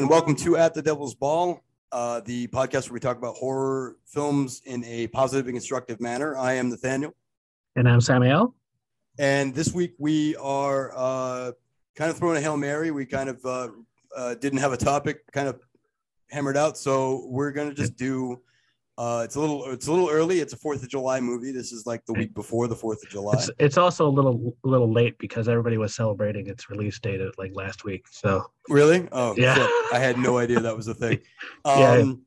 And welcome to At the Devil's Ball, uh, the podcast where we talk about horror films in a positive and constructive manner. I am Nathaniel. And I'm Samuel. And this week we are uh, kind of throwing a Hail Mary. We kind of uh, uh, didn't have a topic kind of hammered out. So we're going to just do uh, it's a little it's a little early. It's a Fourth of July movie. This is like the week before the Fourth of July. It's, it's also a little a little late because everybody was celebrating its release date at, like last week. So really, oh Yeah. shit. I had no idea that was a thing. Yeah. Um,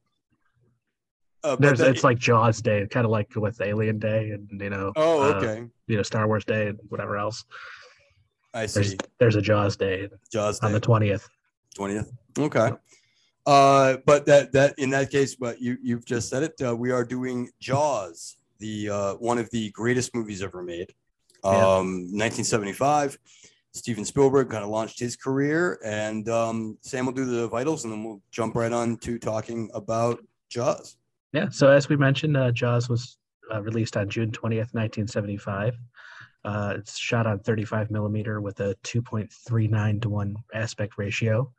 uh, there's the- it's like Jaws Day, kind of like with Alien Day and you know oh uh, okay, you know Star Wars Day and whatever else. I There's see. there's a Jaws Day Jaws on Day. the twentieth. twentieth. Okay. Uh, but that that in that case, but you you've just said it. Uh, we are doing Jaws, the uh, one of the greatest movies ever made. Yeah. Um, 1975. Steven Spielberg kind of launched his career, and um, Sam will do the vitals, and then we'll jump right on to talking about Jaws. Yeah. So as we mentioned, uh, Jaws was uh, released on June twentieth, nineteen seventy five. Uh, it's shot on 35 millimeter with a 2.39 to 1 aspect ratio.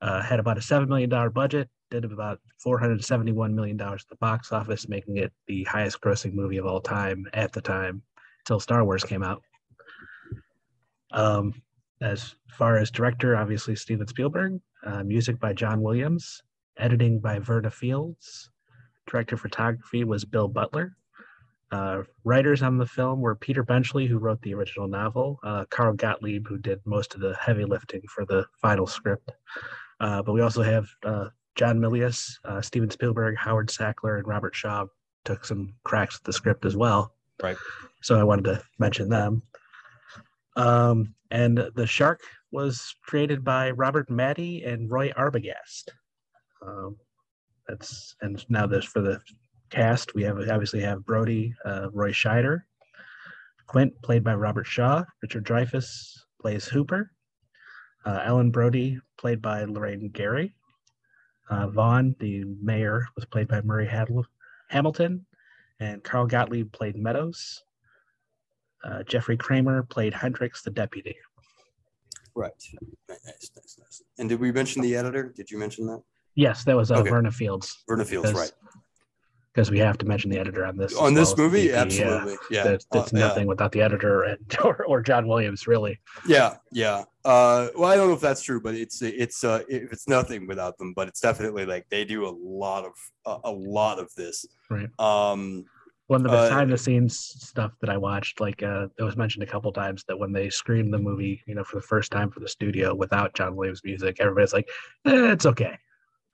Uh, had about a $7 million budget, did about $471 million at the box office, making it the highest grossing movie of all time at the time until Star Wars came out. Um, as far as director, obviously Steven Spielberg, uh, music by John Williams, editing by Verna Fields, director of photography was Bill Butler. Uh, writers on the film were Peter Benchley, who wrote the original novel, uh, Carl Gottlieb, who did most of the heavy lifting for the final script. Uh, but we also have uh, John Milius, uh, Steven Spielberg, Howard Sackler, and Robert Shaw took some cracks at the script as well. Right. So I wanted to mention them. Um, and the shark was created by Robert Mattey and Roy Arbogast. Um, that's and now this for the cast we have obviously have Brody, uh, Roy Scheider, Quint played by Robert Shaw, Richard Dreyfuss plays Hooper, uh, Ellen Brody played by Lorraine Gary, uh, Vaughn the mayor was played by Murray Hadl- Hamilton, and Carl Gottlieb played Meadows. Uh, Jeffrey Kramer played Hendricks the deputy. Right. Nice, nice, nice. And did we mention the editor? Did you mention that? Yes, that was uh, Okay. Verna Fields. Verna Fields, right? Because we have to mention the editor on this. On this well movie, the- uh, absolutely. Yeah. That, that's Uh, yeah. nothing without the editor and or, or John Williams, really. Yeah, yeah. Uh, well, I don't know if that's true, but it's it's uh, if it's nothing without them, but it's definitely like they do a lot of a, a lot of this. Right. Um, One of the Uh, behind the scenes stuff that I watched, like uh, it was mentioned a couple times that when they screened the movie, you know, for the first time for the studio without John Williams music, everybody's like, eh, "It's okay,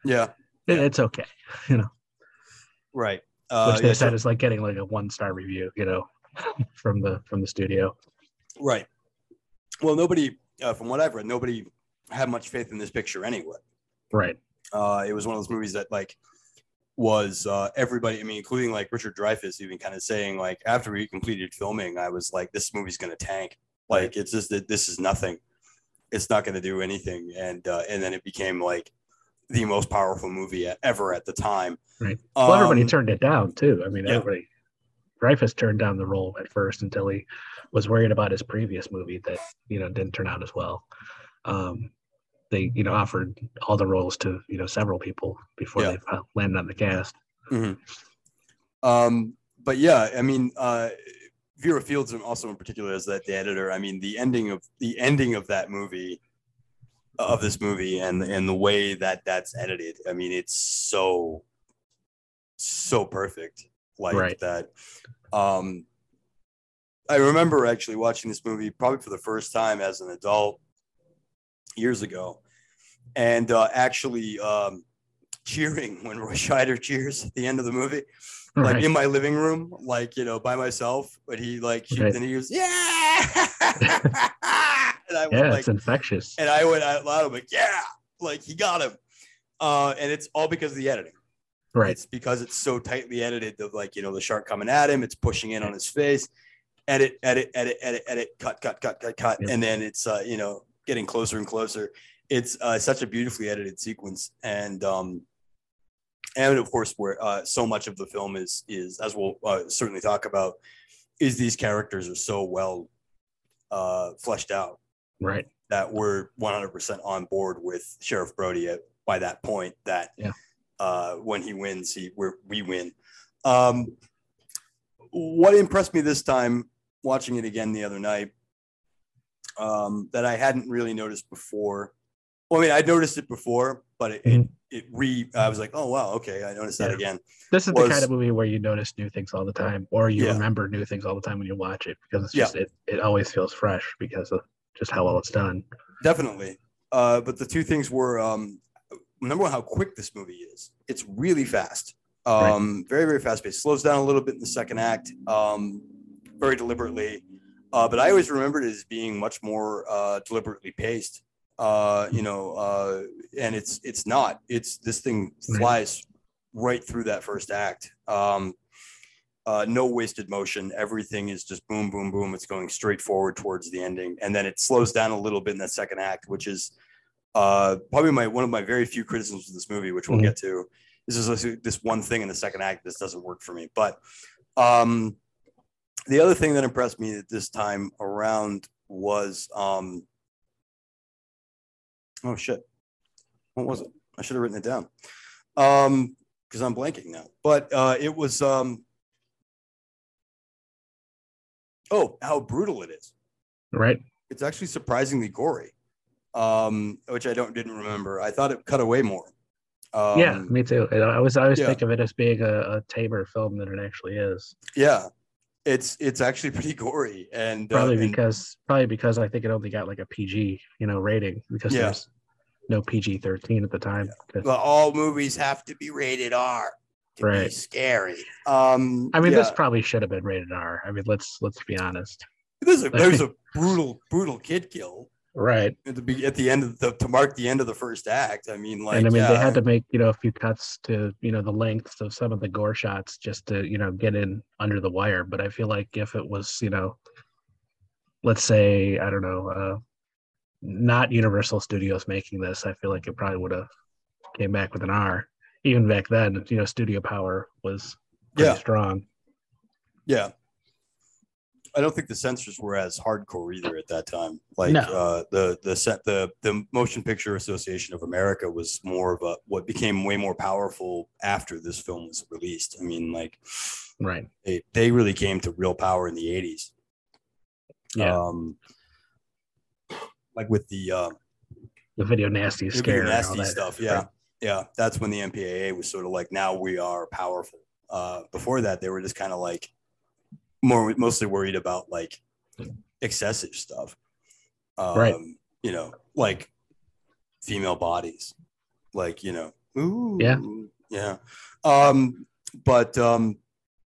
yeah, It- Yeah. it's okay," you know, right. Uh, which they yeah, said so- is like getting like a one star review, you know, from the from the studio. right. Well, nobody, uh, from what I've read, nobody had much faith in this picture anyway. Right. Uh, it was one of those movies that like was uh, everybody. I mean, including like Richard Dreyfuss, even kind of saying like after we completed filming, I was like, this movie's gonna tank. Like it's just that this is nothing. It's not gonna do anything. And uh, and then it became like the most powerful movie ever at the time. Right. Well, everybody Um, turned it down too. I mean, yeah. everybody. Dreyfuss turned down the role at first until he was worried about his previous movie that you know didn't turn out as well. Um, they you know offered all the roles to you know several people before Yeah. they landed on the cast. Um, but yeah, I mean, uh, Verna Fields and also in particular as that the editor. I mean, the ending of the ending of that movie, of this movie, and and the way that that's edited. I mean, it's so so perfect, like Right. that. Um, I remember actually watching this movie probably for the first time as an adult years ago, and uh, actually um, cheering when Roy Scheider cheers at the end of the movie like Right. in my living room, like you know, by myself. But he like Right. then he goes, yeah, and I yeah, like, it's infectious. and I went out loud, I'm like, yeah, like he got him. Uh, and it's all because of the editing. right. It's because it's so tightly edited of like you know the shark coming at him, it's pushing in on his face, edit, edit, edit, edit, edit, cut, cut, cut, cut, cut, Yep. and then it's uh, you know getting closer and closer. It's uh, such a beautifully edited sequence, and um, and of course, where uh, so much of the film is is as we'll uh, certainly talk about, is these characters are so well uh, fleshed out. Right. that were 100% on board with Sheriff Brody at, by that point. That Yeah. uh, when he wins, he we we win. Um, what impressed me this time, watching it again the other night, um, that I hadn't really noticed before. Well, I mean, I'd noticed it before, but it, Mhm. it, it re. I was like, oh wow, okay, I noticed that Yeah. again. This is the kind of movie where you notice new things all the time, or you Yeah. remember new things all the time when you watch it because it's just it, it always feels fresh because of just how well it's done. Definitely. Uh, but the two things were um, number one, how quick this movie is. It's really fast. Um, Very, very fast paced. Slows down a little bit in the second act, um, very deliberately. Uh, but I always remembered it as being much more uh, deliberately paced. Uh, you know, uh, and it's it's not. It's this thing Right. flies right through that first act. Um, uh, no wasted motion. Everything is just boom, boom, boom. It's going straight forward towards the ending, and then it slows down a little bit in that second act, which is uh, probably my one of my very few criticisms of this movie, which we'll Mhm. get to. This is this- one thing in the second act. This doesn't work for me, but um, the other thing that impressed me at this time around was um, oh shit, what was it? I should have written it down. Um, because I'm blanking now. But uh, it was um, oh, how brutal it is. Right? It's actually surprisingly gory, um, which I don't didn't remember. I thought it cut away more. Um, yeah, me too. I was I always yeah. think of it as being a, a tamer film than it actually is. yeah. It's it's actually pretty gory, and uh, Probably and- because probably because I think it only got like a PG, you know, rating because Yeah. there's no PG thirteen at the time. 'Cause- well, all movies have to be rated R to be Right. scary. Um, I mean, yeah. this probably should have been rated R. I mean, let's let's be honest. there's a there's a brutal brutal kid kill Right. at the at the end of the to mark the end of the first act. I mean, like and I mean, yeah, they had to make you know a few cuts to you know the lengths of some of the gore shots just to you know get in under the wire. But I feel like if it was you know, let's say I don't know, uh, not Universal Studios making this, I feel like it probably would have came back with an R. Even back then, you know, studio power was pretty Yeah. strong. Yeah. I don't think the censors were as hardcore either at that time. Like No. uh, the the set the the Motion Picture Association of America was more of a what became way more powerful after this film was released. I mean, like Right. they they really came to real power in the eighties. Yeah. Um, like with the uh, the video nasty the big scare, and all nasty that. stuff. Yeah, Right. Yeah. That's when the MPAA was sort of like, now we are powerful. Uh, before that, they were just kind of like more mostly worried about like excessive stuff. Um, Right. You know, like female bodies, like you know, ooh, Yeah. yeah. Um, but um,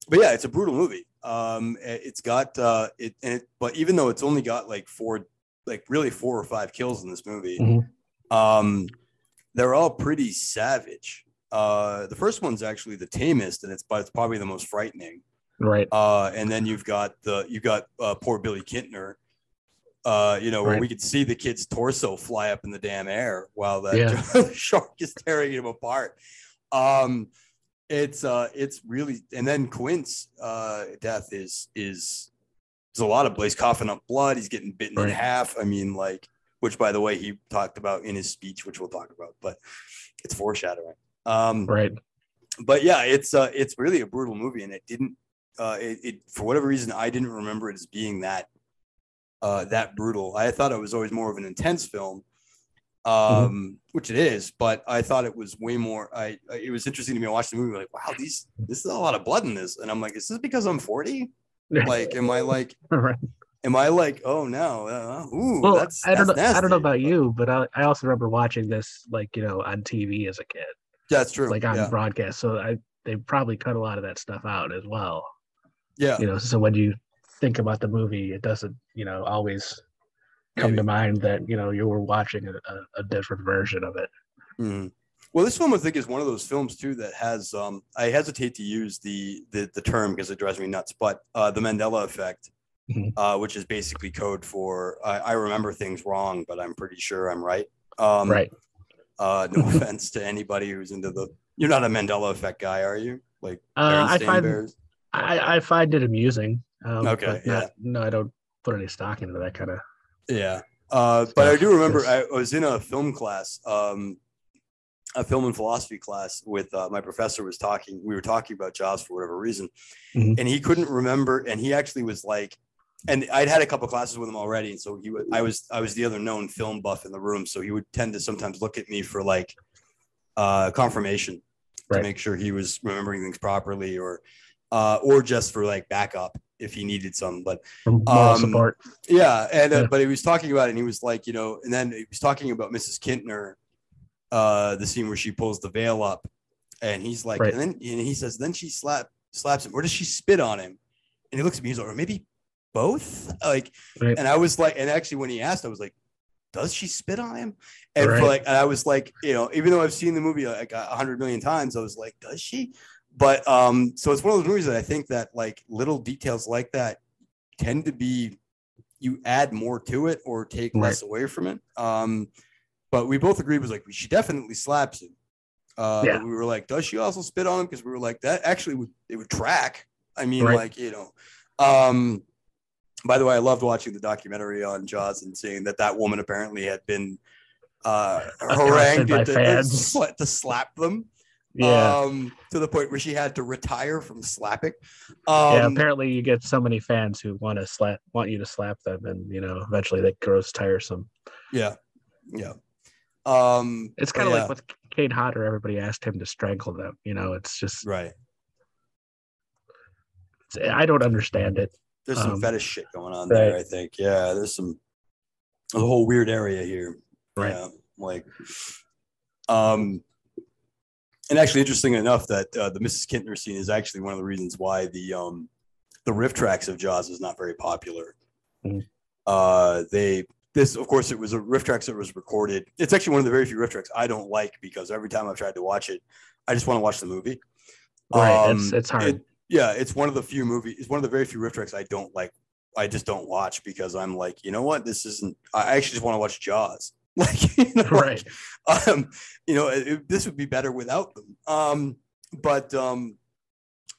but yeah, it's a brutal movie. Um, it- it's got uh, it, and it, but even though it's only got like four, like really four or five kills in this movie, Mhm. um, they're all pretty savage. Uh, the first one's actually the tamest, and it's but it's probably the most frightening. Right. Uh, and then you've got the you got uh, poor Billy Kintner. Uh, you know, where Right. we could see the kid's torso fly up in the damn air while that Yeah. shark is tearing him apart. Um, it's uh, it's really, and then Quint's uh, death is is there's a lot of he's coughing up blood. He's getting bitten in half. I mean, like, which by the way he talked about in his speech, which we'll talk about, but it's foreshadowing. Um, Right. but yeah, it's uh, it's really a brutal movie, and it didn't, uh, it, it for whatever reason, I didn't remember it as being that, uh, that brutal. I thought it was always more of an intense film, um, which it is, but I thought it was way more. I I- it was interesting to me. I watched the movie, like, wow, these this is a lot of blood in this, and I'm like, is this because I'm 40? Like, am I like, right. Am I like, oh no, uh, ooh, Well, that's I don't know. that's I don't know about you, but I, I also remember watching this like you know on TV as a kid, That's true. like on yeah, broadcast. So I they probably cut a lot of that stuff out as well. yeah, You know, so when you think about the movie, it doesn't you know always come Maybe. to mind that you know you were watching a, a, different version of it. Mhm. Well, this film I think is one of those films too that has. Um, I hesitate to use the the, the term because it drives me nuts, but uh, the Mandela effect, Mhm. uh, which is basically code for I, I remember things wrong, but I'm pretty sure I'm right. Um, right. Uh, no offense to anybody who's into the. You're not a Mandela effect guy, are you? Like Uh, I find Bears? I, I find it amusing. Um, Okay, but not- no, I don't put any stock into that kind of. Yeah. Uh, but I do remember I was in a film class, um, a film and philosophy class with uh, my professor was talking. We were talking about Jaws for whatever reason, Mhm. and he couldn't remember. And he actually was like, and I'd had a couple classes with him already, and so he was. I was I was the other known film buff in the room, so he would tend to sometimes look at me for like uh, confirmation Right. to make sure he was remembering things properly, or uh, or just for like backup if he needed some. But um, support. yeah, and uh, Yeah. but he was talking about it, and he was like, you know, and then he was talking about Mrs. Kintner, uh, the scene where she pulls the veil up, and he's like, Right. and then and he says, then she slap slaps him, or does she spit on him? And he looks at me, he's like, or maybe both, like, Right. and I was like, and actually when he asked, I was like, does she spit on him? And Right. for like, and I was like, you know, even though I've seen the movie like a hundred million times, I was like, does she? But um, so it's one of those movies that I think that like little details like that tend to be you add more to it or take Right. less away from it. Um, but we both agreed was like she definitely slaps him. Uh, Yeah. we were like, does she also spit on him? Because we were like, that actually would it would track. I mean, Right. like you know. Um, by the way, I loved watching the documentary on Jaws and seeing that that woman apparently had been uh, harangued by to, fans. to, to slap them. Yeah. Um, to the point where she had to retire from slapping. yeah, Um, apparently you get so many fans who want to slap, want you to slap them, and you know, eventually that grows tiresome. yeah, yeah. Um, It's kind of yeah, like with Kane Hodder. Everybody asked him to strangle them. You know, it's just right. it's- I don't understand it. There's some Um, fetish shit going on there. I think. Yeah, there's some a whole weird area here. Right. Yeah, like, um, and actually, interesting enough that uh, the Mrs. Kintner scene is actually one of the reasons why the um the RiffTrax of Jaws is not very popular. Mhm. Uh, they this of course it was a RiffTrax that was recorded. It's actually one of the very few RiffTrax I don't like because every time I've tried to watch it, I just want to watch the movie. Right, it's Um, it's hard. it- yeah, it's one of the few movies. It's one of the very few RiffTrax I don't like. I just don't watch because I'm like, you know what? This isn't. I actually just want to watch Jaws. Like, you know, right. um, you know, it, this would be better without them. Um, but um,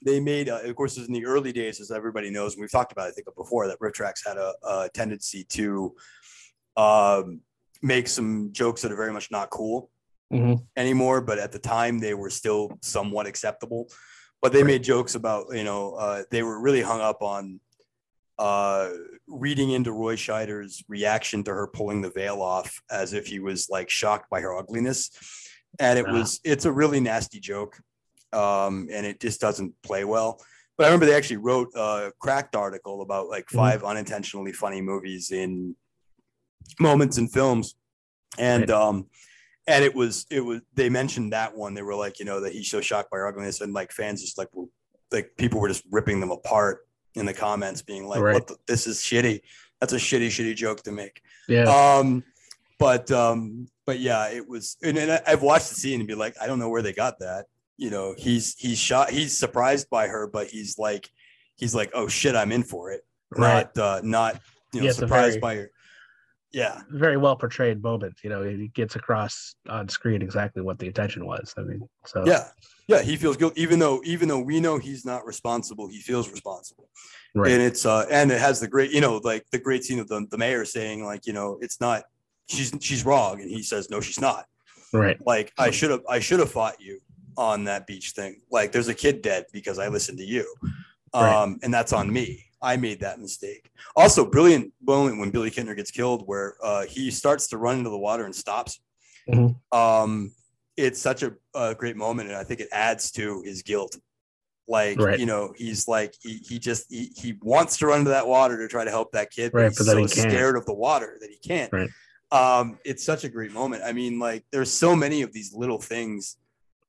they made, uh, of course, in the early days, as everybody knows, and we've talked about, it, I think, before that RiffTrax had a, a tendency to um, make some jokes that are very much not cool Mhm. anymore, but at the time they were still somewhat acceptable. But they made jokes about, you know, uh, they were really hung up on uh, reading into Roy Scheider's reaction to her pulling the veil off as if he was like shocked by her ugliness. And it Ah. was, it's a really nasty joke. Um, and it just doesn't play well. But I remember they actually wrote a cracked article about like Mhm. five unintentionally funny movies in moments in films. And um, and it was it was they mentioned that one. They were like you know that he's so shocked by her ugliness. And like fans just like were like people were just ripping them apart in the comments being like Right. the, this is shitty. That's a shitty shitty joke to make. Yeah. um but um but yeah it was and, and i've watched the scene and be like i don't know where they got that. You know he's he's shot he's surprised by her but he's like he's like oh shit i'm in for it. Right. not uh not you know Yeah, surprised very- by her yeah Very well portrayed moment. You know, he gets across on screen exactly what the intention was. I mean, so Yeah, yeah, he feels guilty, even though even though we know he's not responsible, he feels responsible, right. and it's uh, and it has the great, you know, like the great scene of the the mayor saying like, you know, it's not, she's she's wrong, and he says no, she's not. right. Like I should have I should have fought you on that beach thing. Like there's a kid dead because I listened to you, um, Right. and that's on me. I made that mistake. Also, brilliant moment when Billy Kintner gets killed, where uh, he starts to run into the water and stops. Mhm. Um, it's such a, a great moment, and I think it adds to his guilt. Like Right. you know, he's like he he just he, he wants to run into that water to try to help that kid, Right, he's but so he scared of the water that he can't. Right. Um, it's such a great moment. I mean, like there's so many of these little things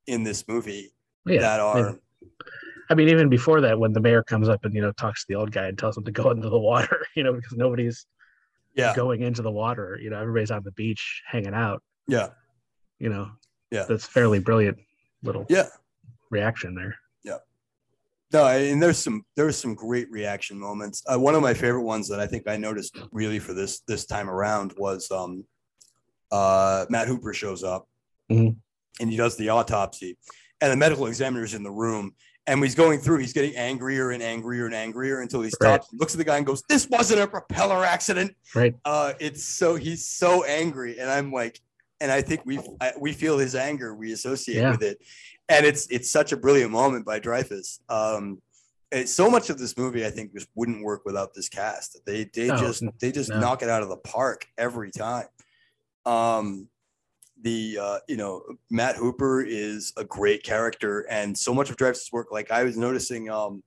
in this movie Yeah. that are I mean, even before that, when the mayor comes up and you know talks to the old guy and tells him to go into the water, you know, because nobody's yeah going into the water. You know, everybody's on the beach hanging out. yeah You know, Yeah. that's fairly brilliant little yeah reaction there. Yeah. No, and there's some there's some great reaction moments. Uh, one of my favorite ones that I think I noticed really for this this time around was um, uh, Matt Hooper shows up Mhm. and he does the autopsy, and the medical examiner's in the room, and he's going through, he's getting angrier and angrier and angrier until he Right. stops, looks at the guy and goes, This wasn't a propeller accident. Right. Uh, it's so he's so angry, and I'm like, and I think we we feel his anger, we associate Yeah. with it, and it's it's such a brilliant moment by Dreyfuss. Um, it's so much of this movie, I think, just wouldn't work without this cast. They they No, just they just no. knock it out of the park every time. Um, the uh, you know Matt Hooper is a great character, and so much of Dreyfuss' work, like I was noticing, um,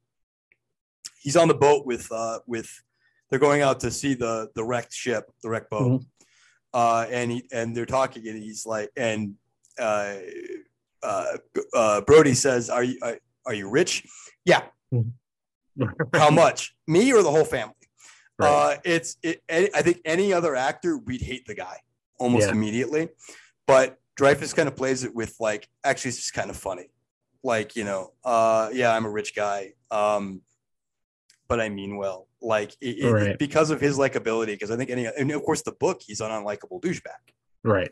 he's on the boat with uh, with they're going out to see the the wrecked ship, the wrecked boat, uh, and he and they're talking, and he's like, and uh, uh, uh, Brody says, "Are you are, are you rich? Yeah. How much? Me or the whole family?" Right. Uh, it's it, any- I think any other actor we'd hate the guy almost Yeah. immediately, but Dreyfuss kind of plays it with like actually it's just kind of funny, like you know, uh, yeah, I'm a rich guy, um, but I mean well, like it, it- because of his likability. Because I think any and of course the book he's an unlikable douchebag. right.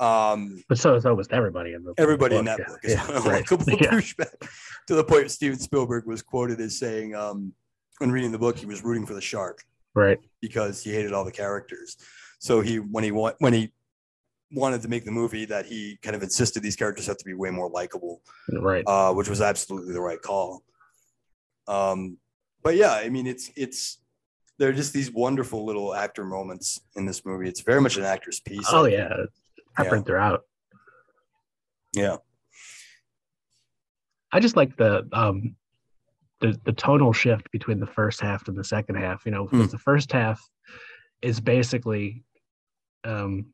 Um, But so is almost everybody in the everybody in that yeah, book is yeah, an right. unlikable Yeah. douchebag to the point Steven Spielberg was quoted as saying, um, when reading the book, he was rooting for the shark Right. because he hated all the characters. So he when he want when he wanted to make the movie that he kind of insisted these characters have to be way more likable, Right. uh, which was absolutely the right call. Um, but yeah, I mean it's it's there are just these wonderful little actor moments in this movie. It's very much an actor's piece. Oh yeah. I yeah. Throughout. yeah, I just like the um the the tonal shift between the first half and the second half. You know, because the first half is basically um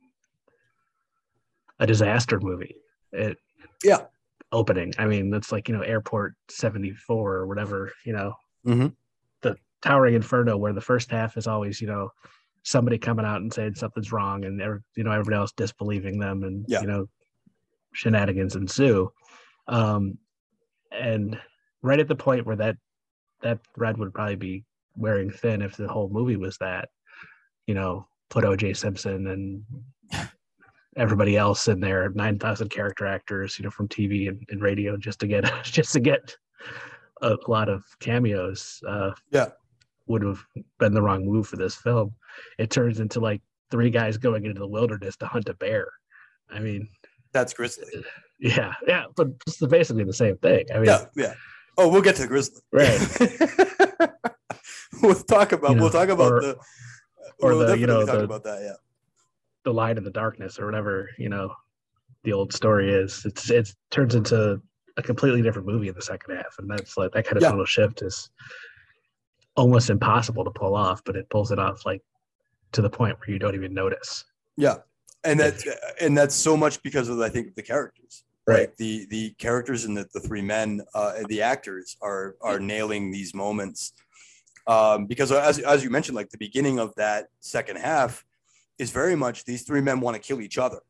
a disaster movie. It Yeah. opening. I mean, it's like you know Airport seventy four or whatever. You know, Mhm. the Towering Inferno, where the first half is always you know somebody coming out and saying something's wrong, and you know everybody else disbelieving them, and Yeah. you know shenanigans ensue. Um, and right at the point where that that thread would probably be wearing thin if the whole movie was that, you know, put O.J. Simpson and everybody else in there, nine thousand character actors, you know, from TV and, and radio, just to get just to get a lot of cameos. Uh, Yeah. would have been the wrong move for this film. It turns into like three guys going into the wilderness to hunt a bear. I mean, that's Grizzly. yeah, yeah, but it's basically the same thing. I mean, Yeah, yeah. Oh, we'll get to the Grizzly. Right. we'll talk about You know, we'll talk about or- the or we'll the, you know, definitely talk the- about that. Yeah. The light in the darkness or whatever you know the old story is it's it turns into a completely different movie in the second half and that's like that kind of Yeah. tonal shift is almost impossible to pull off but it pulls it off like to the point where you don't even notice Yeah, and that and that's so much because of I think the characters. Right. Like the the characters and the, the three men, uh, and the actors are are nailing these moments. Um, because as as you mentioned, like the beginning of that second half is very much these three men want to kill each other.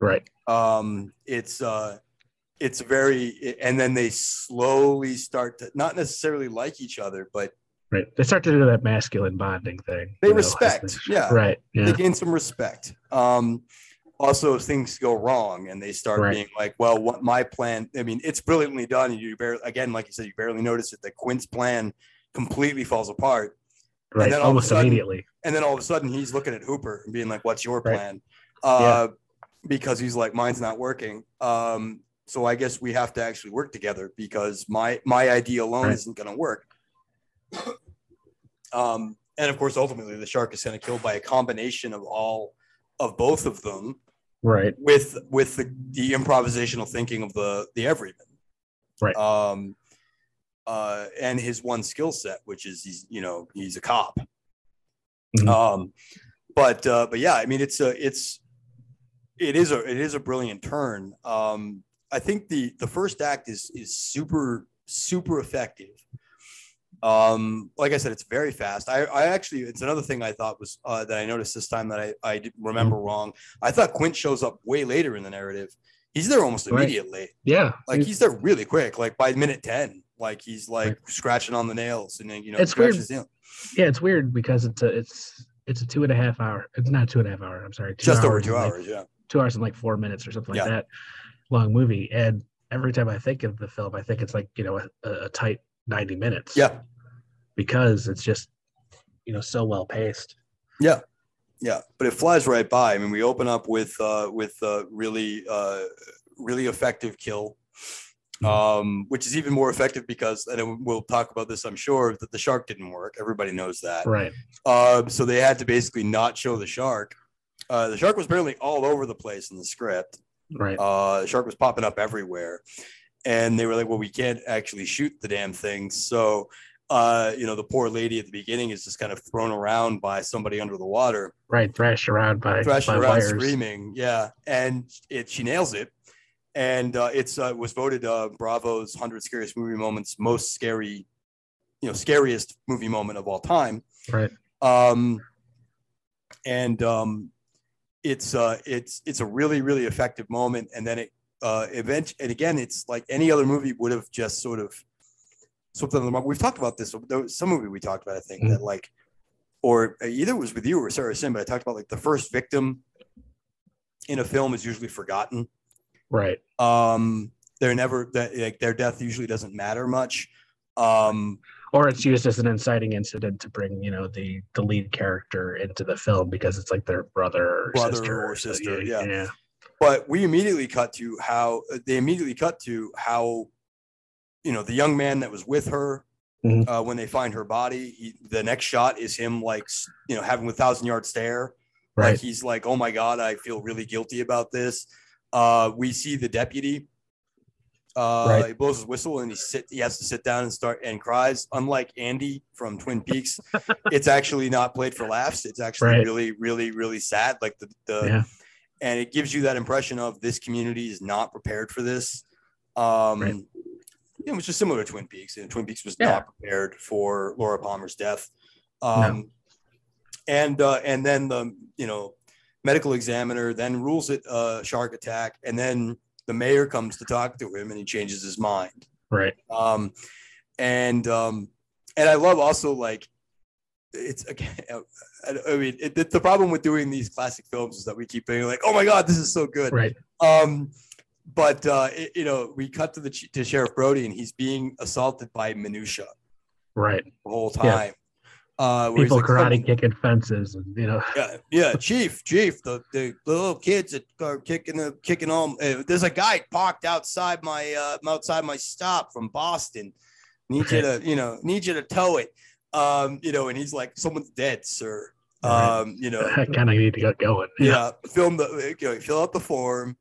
right Um, it's uh, it's very, and then they slowly start to not necessarily like each other, but right they start to do that masculine bonding thing They you know, respect, yeah. right they gain some respect. Um, also, things go wrong and they start Right. being like, "Well, what my plan?" I mean, it's brilliantly done. And you barely, again, like you said, you barely notice it. That Quint's plan completely falls apart, right then all of a almost sudden- immediately and then all of a sudden he's looking at Hooper and being like, "What's your Right. plan?" Uh, Because he's like, "Mine's not working." Um, so I guess we have to actually work together because my my idea alone Right. isn't going to work. Um, and of course, ultimately, the shark is kind of killed by a combination of all of both of them right with with the, the improvisational thinking of the the everyman Right. um uh and his one skill set which is he's you know he's a cop. Mhm. um but uh but yeah i mean it's a it's it is a it is a brilliant turn. Um i think the the first act is is super super effective. Um like i said it's very fast. I i actually it's another thing i thought was uh that i noticed this time that i i remember wrong. I thought quint shows up way later in the narrative. He's there almost Right. immediately. Yeah. Like he's there really quick like by minute 10 like he's like Right. scratching on the nails and then you know It's weird. yeah it's weird because it's a it's it's a two and a half hour it's not two and a half hour i'm sorry two just over hours two and like hours yeah two hours and like four minutes or something like Yeah. that long movie and every time I think of the film, I think it's like you know a, a tight ninety minutes. Yeah, because it's just you know so well paced. Yeah, yeah, but it flies right by. I mean, we open up with uh, with uh, really uh, really effective kill. Um, which is even more effective because, and we'll talk about this, I'm sure, that the shark didn't work. Everybody knows that. Right. Uh, so they had to basically not show the shark. Uh, the shark was apparently all over the place in the script. Right. Uh, the shark was popping up everywhere, and they were like, "Well, we can't actually shoot the damn thing." So, uh, you know, the poor lady at the beginning is just kind of thrown around by somebody under the water, right. Thrashed around by, thrashing by around, wires. screaming. Yeah, and it she nails it, and uh, it's uh, was voted uh, Bravo's hundred scariest movie moments, most scary, you know, scariest movie moment of all time. Right. Um, and um, it's uh, it's it's a really really effective moment, and then it uh, event and again, it's like any other movie would have just sort of swept under the rug. We've talked about this. There was some movie we talked about, I think, Mhm. that like, or either it was with you or Sarah Sin, but I talked about like the first victim in a film is usually forgotten. Right. Um, they're never that like their death usually doesn't matter much. Um, Or it's used as an inciting incident to bring you know the the lead character into the film because it's like their brother or Brother sister or sister, yeah. yeah. but we immediately cut to how they immediately cut to how you know the young man that was with her Mhm. uh, when they find her body he, the next shot is him like you know having a thousand yard stare like he's like oh my god i feel really guilty about this uh, we see the deputy uh, Right. he blows his whistle and he sit he has to sit down and start and cries unlike andy from twin peaks it's actually not played for laughs it's actually Right. really really really sad like the, the Yeah. and it gives you that impression of this community is not prepared for this. Um, Right. know, which is similar to Twin Peaks. And Twin Peaks was Yeah. not prepared for Laura Palmer's death. Um, and uh, and then the you know medical examiner then rules it a shark attack, and then the mayor comes to talk to him, and he changes his mind. Right. Um, and um, and I love also like it's again. I, mean, it, it's the problem with doing these classic films is that we keep being like, "Oh my god, this is so good." Right. Um, but uh, it, you know, we cut to the to Sheriff Brody, and he's being assaulted by minutia Right. the whole Yeah. Uh, People like, karate "Someone- kicking fences and you know yeah, yeah, chief, chief, the, the little kids that are kicking the kicking on. Uh, there's a guy parked outside my uh outside my stop from Boston. Need you to, you know, need you to tow it. Um, you know, and he's like, someone's dead, sir. Um, you know, I kind of need to get going. yeah, film the you know, fill out the form.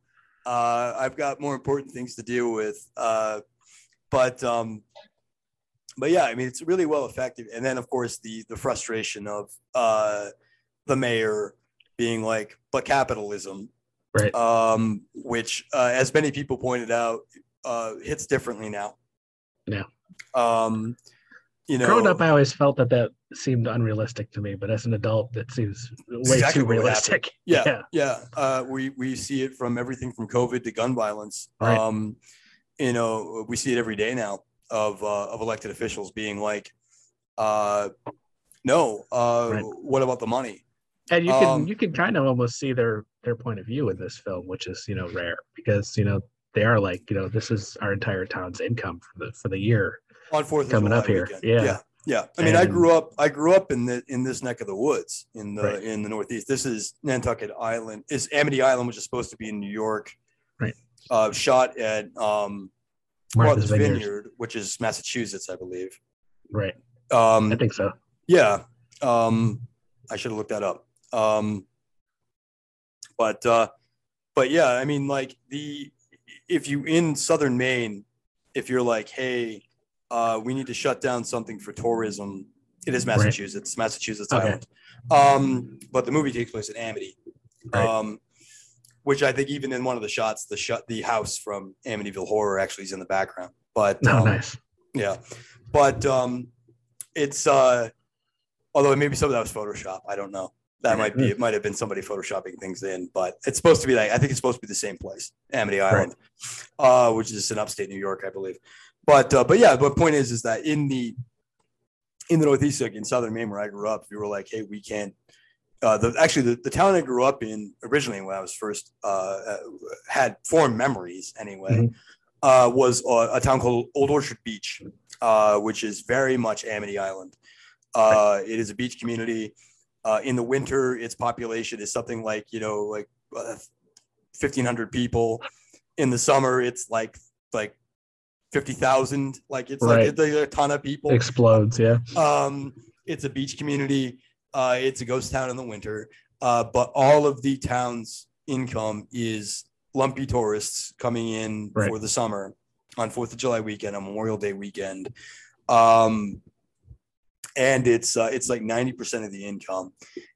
Uh, I've got more important things to deal with. Uh, but um, but yeah, I mean, it's really well effective. And then of course the the frustration of uh, the mayor being like, but capitalism, Right. um, which uh, as many people pointed out, uh, hits differently now. Yeah. Um, you know, Growing up, I always felt that that seemed unrealistic to me, but as an adult, that seems way exactly too realistic. yeah Yeah. yeah, Uh, we we see it from everything from covid to gun violence Right. um you know we see it every day now of uh, of elected officials being like uh no uh Right. what about the money And you can Um, you can kind of almost see their their point of view in this film, which is you know rare because you know they are like you know this is our entire town's income for the for the year. on fourth Coming up here, weekend. yeah. yeah yeah i mean i grew up i grew up in the in this neck of the woods in the Right. in the northeast this is nantucket island is amity island which is supposed to be in new york Right. uh shot at um Martha's Vineyard. Vineyard, which is Massachusetts, I believe. Right. Um, I think so. yeah. Um, I should have looked that up. Um, but uh, but yeah, I mean, like the if you in southern Maine, if you're like, hey, uh, we need to shut down something for tourism, it is Right. Massachusetts, Massachusetts Okay. Island. Um, but the movie takes place in Amity. Right. Um, which I think even in one of the shots, the shot the house from Amityville Horror actually is in the background. But No, um, nice. yeah, but um, it's uh, although maybe some of that was Photoshop. I don't know. That might be. It might have been somebody photoshopping things in, but it's supposed to be like I think it's supposed to be the same place, Amity Island, uh, which is in upstate New York, I believe. But uh, but yeah, the point is is that in the in the Northeast, like in Southern Maine, where I grew up, we were like, hey, we can't. Uh, the actually the, the town I grew up in originally when I was first uh, uh, had formed memories anyway. uh, was uh, a town called Old Orchard Beach, uh, which is very much Amity Island. Uh, it is a beach community. Uh, in the winter, its population is something like you know like uh, fifteen hundred people. In the summer, it's like like fifty thousand. Like it's Right. like it's like a ton of people. Explodes, yeah. Um, it's a beach community. Uh, it's a ghost town in the winter. Uh, but all of the town's income is lumpy tourists coming in Right. for the summer on Fourth of July weekend, on Memorial Day weekend. Um, and it's uh, it's like ninety percent of the income.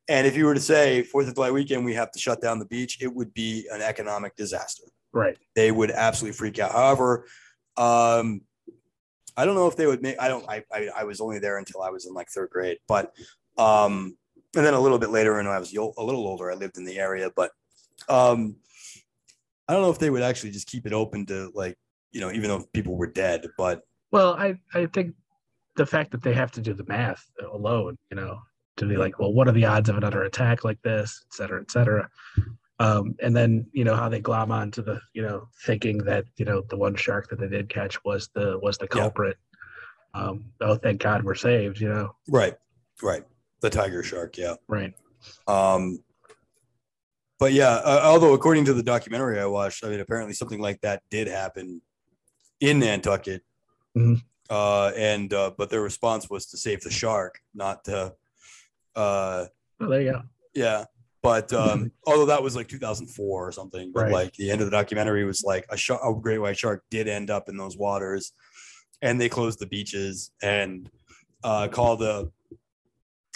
And if you were to say Fourth of July weekend, we have to shut down the beach, it would be an economic disaster Right. they would absolutely freak out. However, um, I don't know if they would make. I don't. I, I I was only there until I was in like third grade, but um, and then a little bit later, when I was a little older, I lived in the area, but um, I don't know if they would actually just keep it open to like you know, even though people were dead, but Well, I, I think the fact that they have to do the math alone, you know, to be like, well, what are the odds of another attack like this, et cetera, et cetera. Um, and then, you know, how they glom onto the, you know, thinking that, you know, the one shark that they did catch was the was the Yeah. culprit. Um, oh, thank God we're saved, you know. right, right, the tiger shark, yeah. Right. Um, but yeah, uh, although according to the documentary I watched, I mean, apparently something like that did happen in Nantucket. Mhm. Uh, and uh, but their response was to save the shark, not to. Uh, Well, there you go. yeah, but um, although that was like 2004 or something, but Right. like the end of the documentary was like a, shark, a great white shark did end up in those waters, and they closed the beaches and uh, called the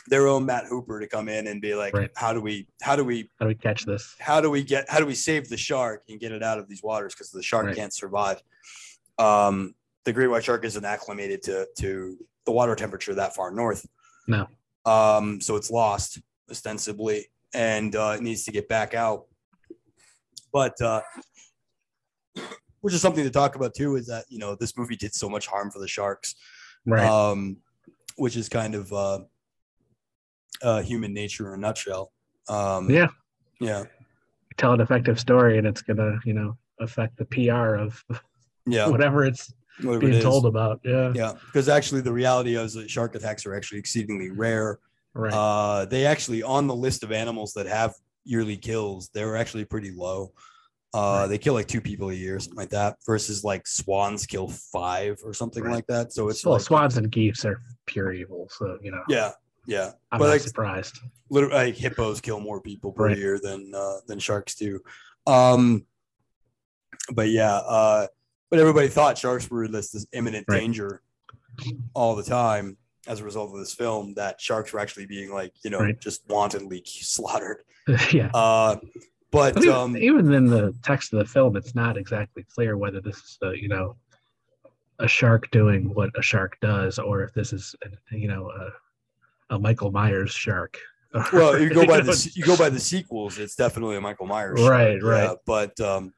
their own Matt Hooper to come in and be like, Right. how do we, how do we, How do we catch this? how do we get, how do we save the shark and get it out of these waters because the shark Right. can't survive. Um, the great white shark isn't acclimated to to the water temperature that far north. No. Um, so it's lost ostensibly, and uh, it needs to get back out. But uh, which is something to talk about too is that you know this movie did so much harm for the sharks, Right. um, which is kind of uh, uh, human nature in a nutshell. Um, yeah. yeah, Tell an effective story and it's gonna, you know, affect the PR of yeah. whatever it's whatever it being is. told about. Yeah. Yeah, because actually the reality is that shark attacks are actually exceedingly rare. Right. Uh, they actually on the list of animals that have yearly kills, they're actually pretty low. Uh, Right. They kill like two people a year, something like that, versus like swans kill five or something Right. like that. So it's well, like, swans and geese are pure evil, so you know. yeah, yeah. I'm but not like, surprised. literally, like hippos kill more people per Right. year than uh, than sharks do. Um, but yeah, uh, but everybody thought sharks were this this imminent Right. danger all the time as a result of this film. That sharks were actually being like you know Right. just wantonly slaughtered. yeah. Uh, but But even, um, even in the text of the film, it's not exactly clear whether this is, a, you know, a shark doing what a shark does, or if this is, you know, a, a Michael Myers shark. well, you go by the you go by the sequels. It's definitely a Michael Myers. shark, Right, yeah, right. but um,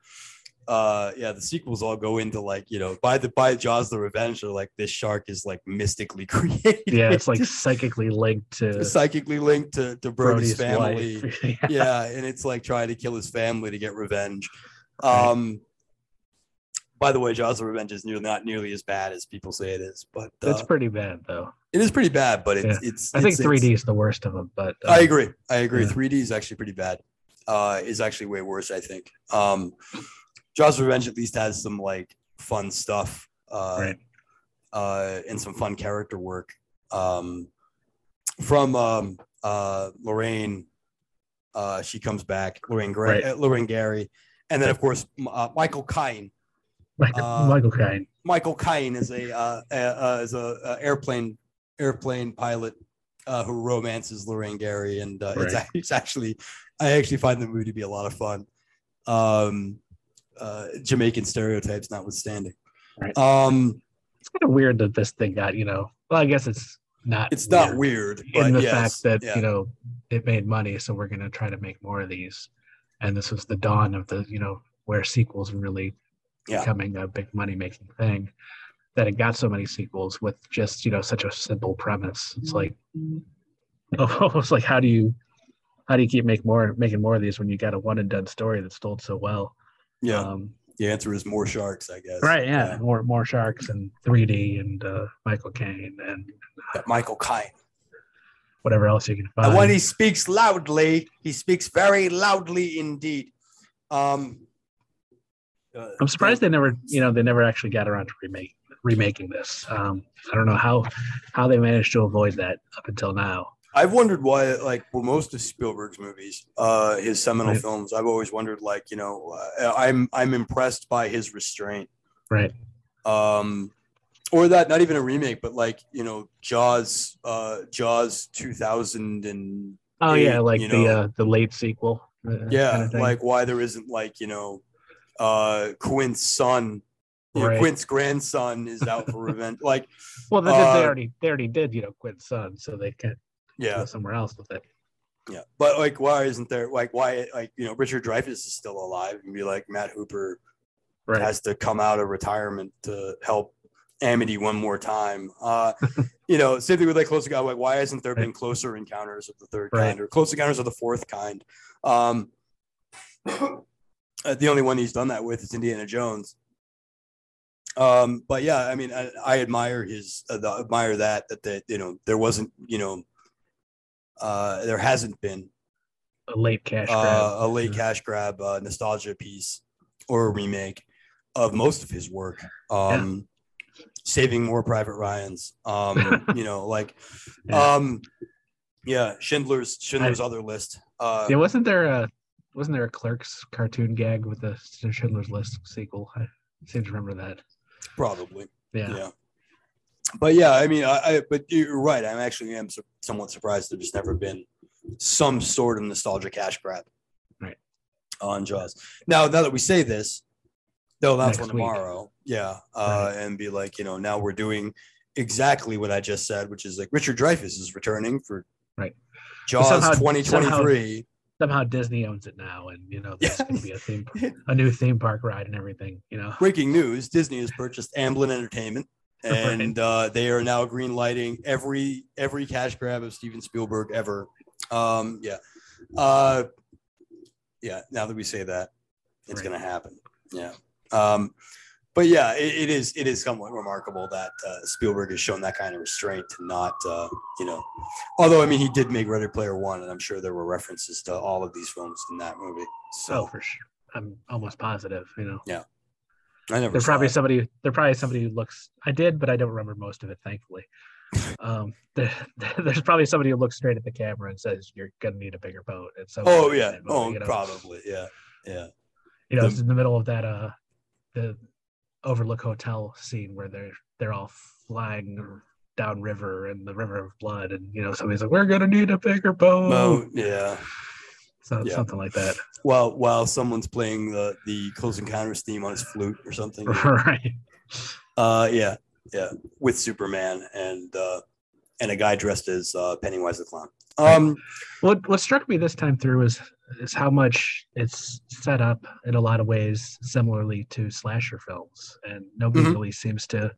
uh, yeah, the sequels all go into like you know by the by Jaws the Revenge. They're like this shark is like mystically created. Yeah, it's like psychically linked to psychically linked to, to Brody's, Brody's family. yeah. yeah, and it's like trying to kill his family to get revenge. Right. By the way, Jaws of Revenge is nearly not nearly as bad as people say it is, but uh, It's pretty bad, though. it is pretty bad. But it's Yeah. it's I think it's- 3D is the worst of them, but I um, agree. I agree. yeah. 3D is actually pretty bad. Uh, is actually way worse. I think. Um, Jaws of Revenge at least has some like fun stuff. Uh, Right. uh, and some fun character work. Um, from um, uh, Lorraine, uh, she comes back. Lorraine Gray, Right. uh, Lorraine Gary, and then of course uh, Michael Caine. Michael, uh, Michael Caine. Michael Caine is a uh, uh, is a, airplane airplane pilot uh, who romances Lorraine Gary, and uh, it's, Right. ac- it's actually I actually find the movie to be a lot of fun. Um, uh, Jamaican stereotypes notwithstanding. Right. Um, It's kind of weird that this thing got, you know, well, I guess it's not. it's not weird, in but the yes, fact that yeah. you know it made money, so we're gonna try to make more of these. And this was the dawn of the, you know, where sequels really Yeah. becoming a big money making thing. That it got so many sequels with just, you know, such a simple premise. It's like almost like how do you how do you keep make more making more of these when you got a one and done story that's told so well? yeah. Um, The answer is more sharks, I guess. Right, yeah, more more sharks and 3D and uh, Michael Caine and Yeah, Michael Caine. whatever else you can find. And when he speaks loudly, he speaks very loudly indeed. Um, uh, I'm surprised they never, you know, they never actually got around to remake remaking this. Um, I don't know how how they managed to avoid that up until now. I've wondered why, like, well, most of Spielberg's movies, uh, his seminal Right. films, I've always wondered, like, you know, uh, I'm I'm impressed by his restraint. Right. Um, or that, not even a remake, but like, you know, Jaws, uh, Jaws 2000 and oh yeah, like you the uh, the late sequel. uh, yeah, kinda like why there isn't like, you know, uh, Quint's son, you know, Right. Quint's grandson is out for revenge. Like, well, they, uh, they already they already did, you know, Quint's son, so they can yeah, go somewhere else with it. Yeah, but like, why isn't there like why like you know Richard Dreyfuss is still alive and be like Matt Hooper Right. has to come out of retirement to help Amity one more time. Uh, you know, same thing with like Close Encounter. Like, why hasn't there been closer encounters of the third Right. kind or close encounters of the fourth kind? Um, the only one he's done that with is Indiana Jones. Um, but yeah, I mean, I, I admire his, uh, the, admire that that that you know there wasn't, you know, uh, there hasn't been A late cash grab. uh, a late Yeah. cash grab uh, nostalgia piece or a remake of most of his work. Um, Saving more Private Ryan's. Um, you know, like, Yeah. um, yeah, Schindler's Schindler's other list. Uh, yeah, wasn't there a wasn't there a Clerks cartoon gag with the Schindler's List sequel? I seem to remember that. probably, Yeah. yeah. But yeah, I mean, I, I but you're right. I'm actually am somewhat surprised there's never been some sort of nostalgia cash grab, Right. On Jaws. Now, now that we say this, they'll announce one week. tomorrow. Yeah, uh, and be like, you know, now we're doing exactly what I just said, which is like Richard Dreyfuss is returning for Right. Jaws somehow- 2023. Somehow Disney owns it now, and you know there's going to be a theme, a new theme park ride and everything. You know. Breaking news: Disney has purchased Amblin Entertainment, and uh, they are now green lighting every every cash grab of Steven Spielberg ever. Um, yeah, uh, yeah. Now that we say that, it's Right. going to happen. Yeah. Um, but yeah, it, it is it is somewhat remarkable that uh, Spielberg has shown that kind of restraint to not, uh, you know, although I mean he did make Ready Player One, and I'm sure there were references to all of these films in that movie. So Oh, for sure. I'm almost positive. You know, yeah, I never. there's probably it. somebody. There's probably somebody who looks. I did, but I don't remember most of it. Thankfully. Um, there, there's probably somebody who looks straight at the camera and says, "You're gonna need a bigger boat." And so, Oh yeah. you Oh, know, probably. Yeah. Yeah. you know, The- it's in the middle of that uh the overlook hotel scene where they're they're all flying down river and the river of blood and you know somebody's like we're gonna need a bigger boat Oh, yeah. so yeah. something like that While while someone's playing the the Close Encounters theme on his flute or something. right Uh, yeah, yeah, with Superman and uh, and a guy dressed as uh, Pennywise the clown. Um, what what struck me this time through is is how much it's set up in a lot of ways similarly to slasher films. And nobody Mhm. really seems to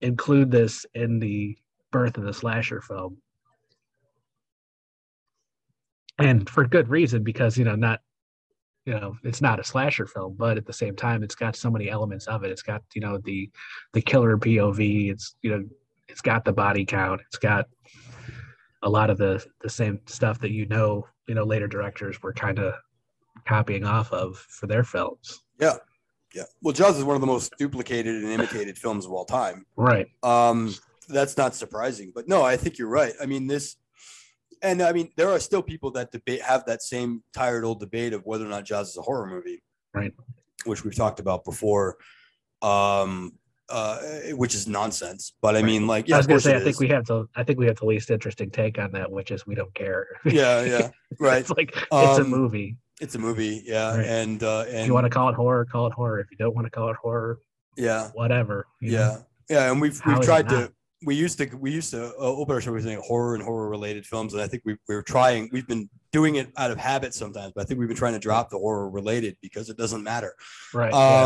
include this in the birth of the slasher film. And for good reason because you know not you know it's not a slasher film but at the same time it's got so many elements of it. It's got you know the the killer pov it's you know it's got the body count. It's got a lot of the the same stuff that you know you know later directors were kind of copying off of for their films yeah, yeah. Well, Jaws is one of the most duplicated and imitated films of all time. right Um, that's not surprising, but no, I think you're right. I mean, this, and I mean, there are still people that debate have that same tired old debate of whether or not Jaws is a horror movie, Right. Which we've talked about before, um, uh, which is nonsense. But I mean, like, yeah, i was gonna say i think is. we have the i think we have the least interesting take on that which is we don't care yeah, yeah, right. it's like it's a Um, movie It's a movie, yeah, Right. and uh, if you want to call it horror call it horror if you don't want to call it horror yeah, whatever you know? yeah, yeah, and we've How we've tried to we used to we used to uh, open our show with saying horror and horror related films, and I think we we're trying we've been doing it out of habit sometimes, but I think we've been trying to drop the horror related because it doesn't matter. right yeah.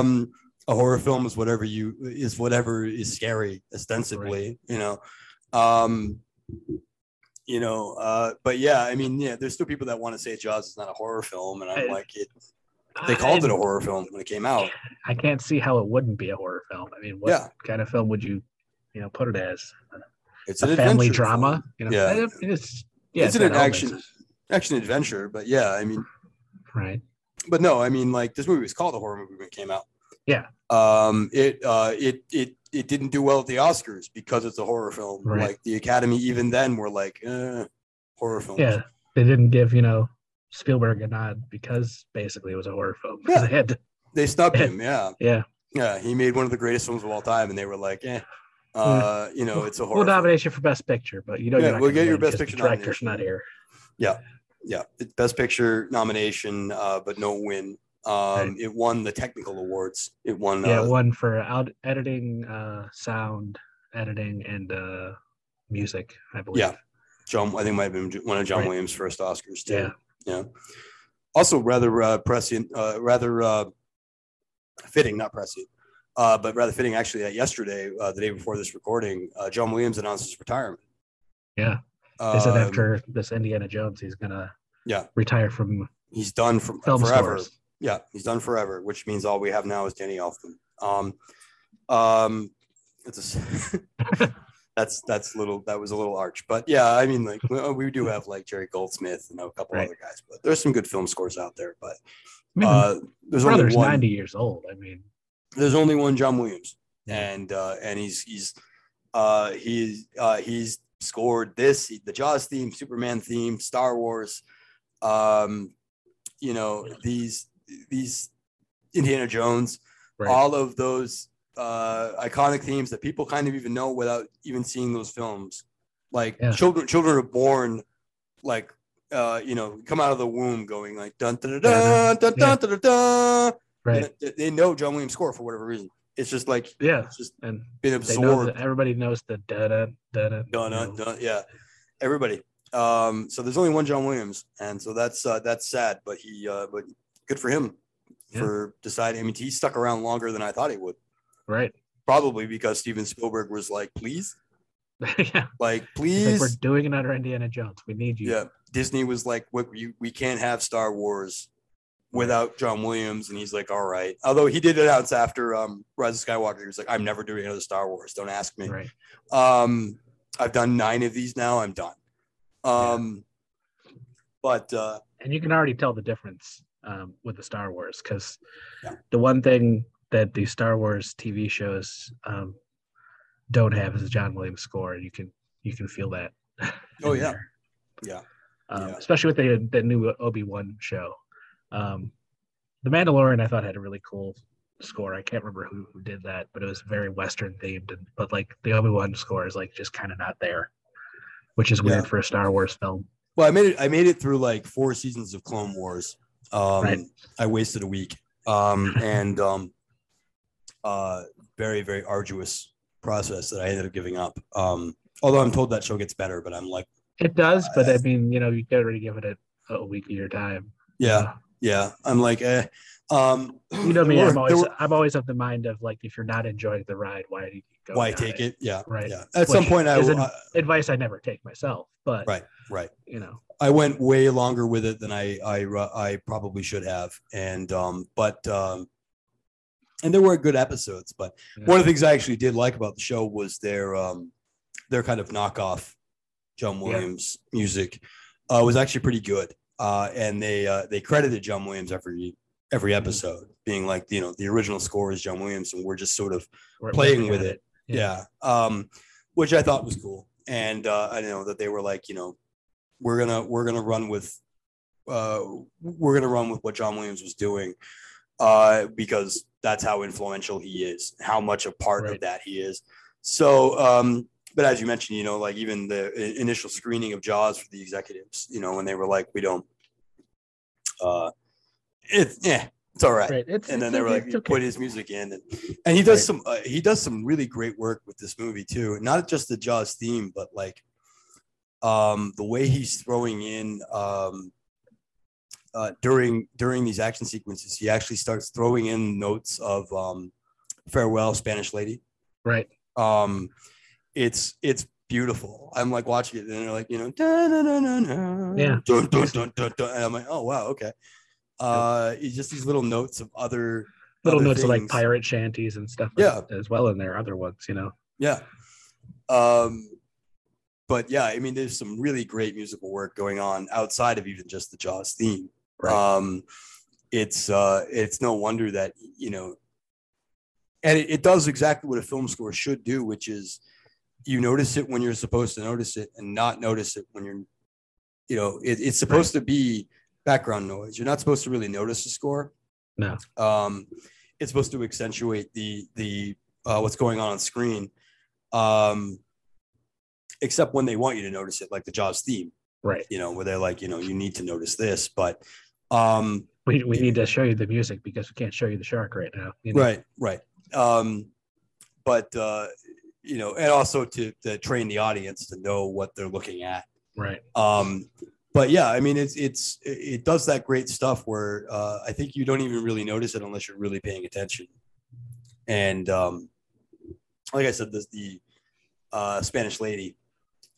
A horror film is whatever you is whatever is scary ostensibly, you know. Um, you know, uh, but yeah, I mean, yeah, there's still people that want to say Jaws is not a horror film, and I'm I- like, it, They called it a horror film when it came out. I can't see how it wouldn't be a horror film. I mean, what Yeah. kind of film would you, you know, put it as? It's A family drama? film. You know, Yeah. it's yeah, it's got an action of- action adventure, but yeah, I mean, right? but no, I mean, like this movie was called a horror movie when it came out. Yeah. Um, it uh, it it it didn't do well at the Oscars because it's a horror film. Right. Like the Academy, even then, were like, eh, horror film. Yeah, they didn't give you know Spielberg a nod because basically it was a horror film. Yeah. They had to- They snubbed him. Yeah, yeah, yeah. He made one of the greatest films of all time, and they were like, eh, uh, you know, it's a horror. we'll you for best picture, but you know, Yeah, we'll get your best Picture director's nomination. not here. yeah, yeah, best picture nomination, uh, but no win. Um, Right. it won the technical awards. It won. Yeah, uh, one for out editing, uh, sound editing, and uh, music. I believe. Yeah. John. I think it might have been one of John Right. Williams' first Oscars too. Yeah. Yeah. Also, rather uh, prescient, uh, rather uh, fitting, not prescient, uh, but rather fitting. Actually, that yesterday, uh, the day before this recording, uh, John Williams announced his retirement. Yeah. They said Um, after this Indiana Jones, he's gonna Yeah. retire from he's done from forever. scores. Yeah, he's done forever, which means all we have now is Danny Elfman. Um, um, it's a, that's that's little that was a little arch, but yeah, I mean, like we, we do have like Jerry Goldsmith and a couple Right. other guys, but there's some good film scores out there. But I mean, uh, there's only one. ninety years old. I mean, There's only one John Williams, Yeah. and uh, and he's he's uh, he's uh, he's scored this the Jaws theme, Superman theme, Star Wars. Um, you know these these Indiana Jones right? all of those uh, iconic themes that people kind of even know without even seeing those films. Like Yeah. children, children are born like uh, you know, come out of the womb going like dun dun dun dun dun dun dun. dun, right. They, they know John Williams score for whatever reason. It's just like Yeah, it's just and been they know absorbed. everybody knows the da da da da. Dun, dun, dun, yeah, everybody. Um, so there's only one John Williams, and so that's uh, that's sad. But he, uh, but good for him Yeah. for deciding. I mean, he stuck around longer than I thought he would. Right. probably because Steven Spielberg was like, please, yeah. like, please. like, we're doing it under Indiana Jones. We need you. Yeah. Disney was like, what we, we can't have Star Wars without John Williams. And he's like, all right. Although he did announce after um, Rise of Skywalker, he was like, I'm never doing another Star Wars. Don't ask me. Right. Um, I've done nine of these now. I'm done. Um, but uh, And you can already tell the difference um, with the Star Wars because Yeah. the one thing that the Star Wars TV shows um, don't have is a John Williams score. You can you can feel that. Oh, yeah. Yeah. Um, Yeah. Especially with the the new Obi Wan show. Um, the Mandalorian I thought had a really cool score. I can't remember who, who did that, but it was very Western themed. And, but like the Obi Wan score is like just kind of not there, which is weird Yeah. for a Star Wars film. well, I made it, I made it through like four seasons of Clone Wars. Um, Right. I wasted a week. Um, and um, uh, very, very arduous process that I ended up giving up. Um, although I'm told that show gets better, but I'm like, It does, but Uh, I mean, you know, you gotta already give it a, a week of your time. yeah, yeah. I'm like, eh. Um, You know me, were- I'm always were- I'm always of the mind of like if you're not enjoying the ride, why do you go? why take it? Yeah, Right. Yeah. At some point, I, isn't- Advice I never take myself, but right, right. you know, I went way longer with it than I I I probably should have, and um, but um, and there were good episodes. But Yeah. one of the things I actually did like about the show was their um, their kind of knockoff John Yeah. Williams music uh, was actually pretty good, uh, and they uh, they credited John Williams every every Mm-hmm. episode, being like you know the original score is John Williams, and we're just sort of we're playing with at it. Yeah. Um, which I thought was cool. And uh, I know that they were like, you know, we're gonna we're gonna run with uh we're gonna run with what John Williams was doing uh because that's how influential he is, how much a part of that he is. So um but as you mentioned, you know, like even the initial screening of Jaws for the executives, you know, when they were like, we don't uh it's yeah, it's all right Right. It's, and then they were like okay. put his music in and, and he does Right. some uh, he does some really great work with this movie too not just the jaws theme but like um the way he's throwing in um uh during during these action sequences he actually starts throwing in notes of um farewell spanish lady right. um it's it's beautiful i'm like watching it and they're like you know Yeah. dun, dun, dun, dun, dun, and i'm like oh wow okay Uh, it's just these little notes of other Little other notes of like pirate shanties and stuff Yeah. as well in there, other ones, you know. Yeah. Um, but yeah, I mean, there's some really great musical work going on outside of even just the Jaws theme. Right. Um, it's uh, it's no wonder that you know, and it, it does exactly what a film score should do, which is you notice it when you're supposed to notice it, and not notice it when you're, you know, it, it's supposed to be background noise. You're not supposed to really notice the score. No. Um, it's supposed to accentuate the the uh, what's going on on screen um, except when they want you to notice it, like the Jaws theme, Right. you know, where they're like, you know, you need to notice this, but um, We, we need to show you the music because we can't show you the shark right now. you know? right, right. Um, but uh, you know, and also to, to train the audience to know what they're looking at. Right. Um, but yeah, I mean, it's it's it does that great stuff where uh, I think you don't even really notice it unless you're really paying attention. And um, like I said, this the uh, Spanish lady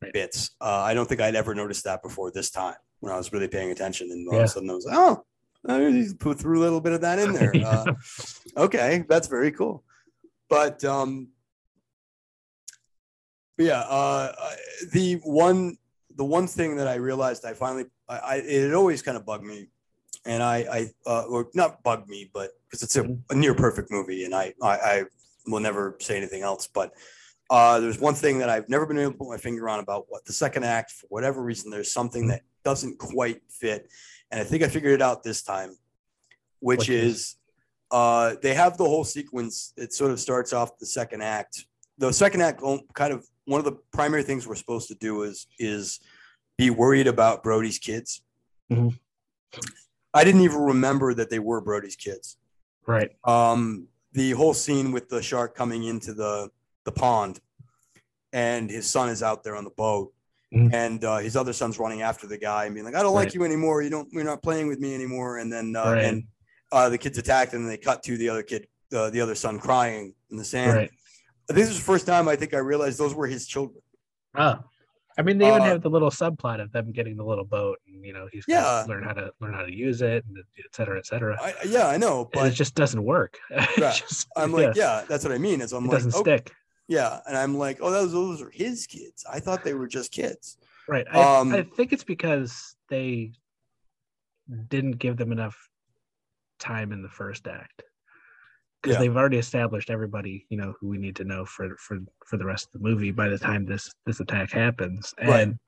Right. bits. Uh, I don't think I'd ever noticed that before this time when I was really paying attention, and all of a sudden I was like, oh, I put through a little bit of that in there. Uh, okay, that's very cool. But um, yeah, uh, the one the one thing that I realized I finally I, I it always kind of bugged me, and I I uh, or not bugged me, but because it's a, a near perfect movie, and I, I I will never say anything else. But uh, there's one thing that I've never been able to put my finger on about what the second act for whatever reason there's something that doesn't quite fit, and I think I figured it out this time, which Which is? uh, they have the whole sequence. It sort of starts off the second act. The second act kind of one of the primary things we're supposed to do is is be worried about Brody's kids. Mhm. I didn't even remember that they were Brody's kids. Right. Um, the whole scene with the shark coming into the the pond, and his son is out there on the boat, Mhm. and uh, his other son's running after the guy and being like, "I don't like you anymore. You don't. You're not playing with me anymore." And then uh, Right. and uh, the kid's attacked, and then they cut to the other kid, uh, the other son, crying in the sand. Right. This is the first time I think I realized those were his children. Oh. I mean, they even Uh, have the little subplot of them getting the little boat, and you know, he's Yeah. learn how to learn how to use it, and et cetera, et cetera. I, yeah, I know, And it just doesn't work. It's Yeah. just- I'm like, yeah, that's what I mean. Is I'm it like, doesn't oh, stick. yeah, and I'm like, oh, those those are his kids. I thought they were just kids. Right. I, Um, I think it's because they didn't give them enough time in the first act. Because Yeah. they've already established everybody, you know, who we need to know for for for the rest of the movie by the time this this attack happens. Right. And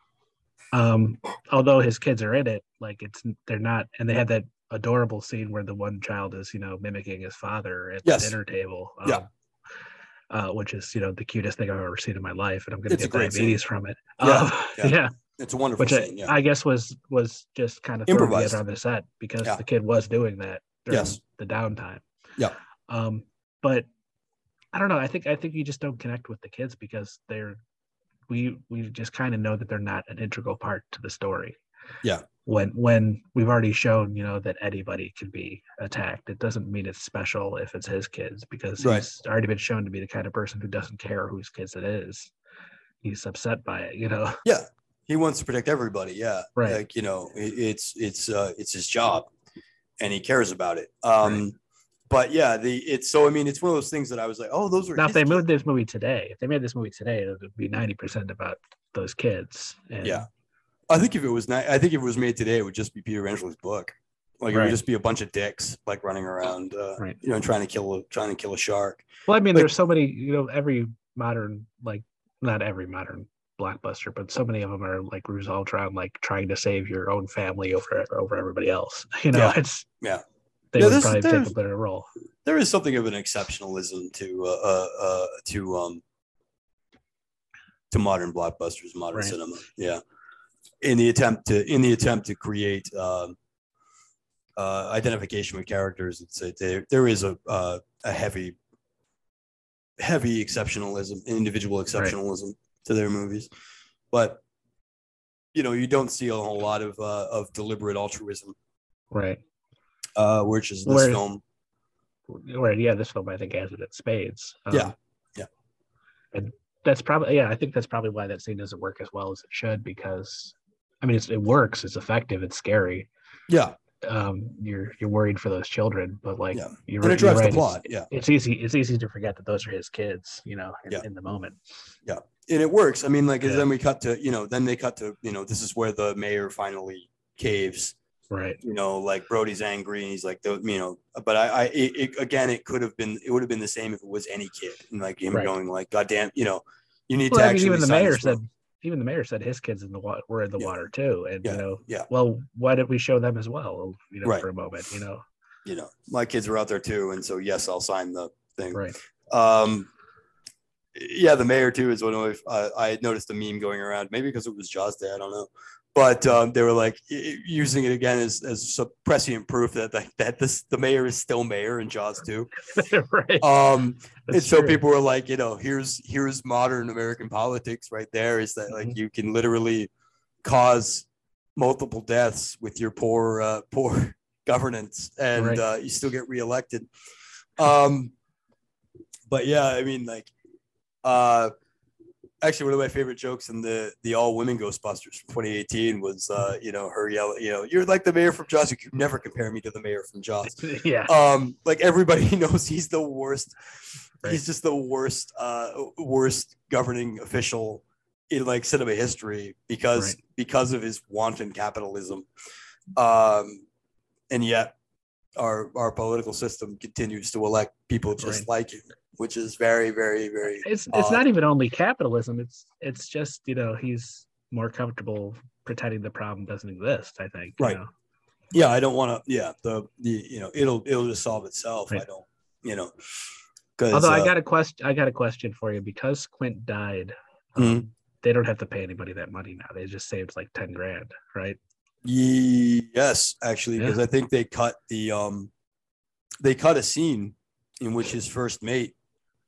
um although his kids are in it, like it's they're not and they had that adorable scene where the one child is, you know, mimicking his father at Yes. the dinner table. Yeah. um, Uh, which is, you know, the cutest thing I've ever seen in my life, and I'm gonna It's get great scene. diabetes from it. Yeah, Um, yeah. yeah It's a wonderful which I, scene. Yeah, I guess was was just kind of Improvised. on the set because Yeah. the kid was doing that during Yes. the downtime. Yeah. Um, but I don't know. I think I think you just don't connect with the kids because they're we we just kind of know that they're not an integral part to the story. Yeah. When when we've already shown, you know, that anybody can be attacked, it doesn't mean it's special if it's his kids because Right. he's already been shown to be the kind of person who doesn't care whose kids it is. He's upset by it, you know. yeah. He wants to protect everybody. Yeah, Right. Like you know, it, it's it's uh, it's his job, and he cares about it. Um, but yeah, the it's so I mean, it's one of those things that I was like, oh, those are Now, if they moved this movie today, if they made this movie today, it would be ninety percent about those kids. And Yeah. I think if it was not, I think if it was made today, it would just be Peter Benchley's book. Like it would just be a bunch of dicks like running around, uh, Right. you know, trying to kill a trying to kill a shark. Well, I mean, Like- there's so many. You know, every modern, like, not every modern blockbuster, but so many of them are like resolved around like trying to save your own family over over everybody else. You know, Yeah. it's Yeah. They Yeah, would probably a better role. There is something of an exceptionalism to uh, uh, uh to um to modern blockbusters, modern Right. cinema. Yeah, in the attempt to in the attempt to create um, uh, identification with characters, it's a, there there is a uh, a heavy heavy exceptionalism, individual exceptionalism to their movies, but you know you don't see a whole lot of uh, of deliberate altruism, Right. Uh, which is this Whereas- film. Right. Yeah, this film I think has it at spades. Um, Yeah. Yeah. And that's probably yeah. I think that's probably why that scene doesn't work as well as it should because, I mean, it's, it works. It's effective. It's scary. Yeah, um, you're you're worried for those children, but like Yeah. you're, and it drives right, the plot. It's, Yeah. it's easy. It's easy to forget that those are his kids. You know, in, Yeah. in the moment. Yeah, and it works. I mean, like, Yeah. then we cut to, you know, then they cut to, you know, this is where the mayor finally caves. Right. You know, like Brody's angry, and he's like, the, you know, but I, I, it, again, it could have been, it would have been the same if it was any kid, and like him Right. going, like, God damn, you know, you need Well, to I mean, even the mayor said. Even the mayor said his kids in the water were in the Yeah. water too, and Yeah, you know, yeah. Well, why did we show them as well? You know, Right. for a moment. You know. you know, my kids were out there too, and so yes, I'll sign the thing. Right. Um, yeah, the mayor too is one of my, uh, I had noticed a meme going around, maybe because it was Jaws Day, I don't know, but um, they were like using it again as as prescient proof that that, that this the mayor is still mayor in Jaws too. right. Um, and so true. people were like, you know, here's here's modern American politics right there. Is that like Mhm. you can literally cause multiple deaths with your poor uh, poor governance, and Right. uh, you still get reelected. Um, but yeah, I mean, like, uh, actually, one of my favorite jokes in the the all women Ghostbusters from 2018 was, uh, you know, her yelling, you know, you're like the mayor from Jaws. You could never compare me to the mayor from Jaws yeah. um like everybody knows he's the worst Right. he's just the worst uh worst governing official in like cinema history because Right. because of his wanton capitalism um and yet our our political system continues to elect people just Right. like him which is very very very it's it's not even only capitalism it's it's just you know he's more comfortable pretending the problem doesn't exist i think you Right. know? yeah i don't want to yeah the the you know it'll it'll just solve itself i don't you know because although i got a question i got a question for you because quint died um, Mhm. they don't have to pay anybody that money now they just saved like 10 grand right Yes, actually, Yeah. because I think they cut the um they cut a scene in which his first mate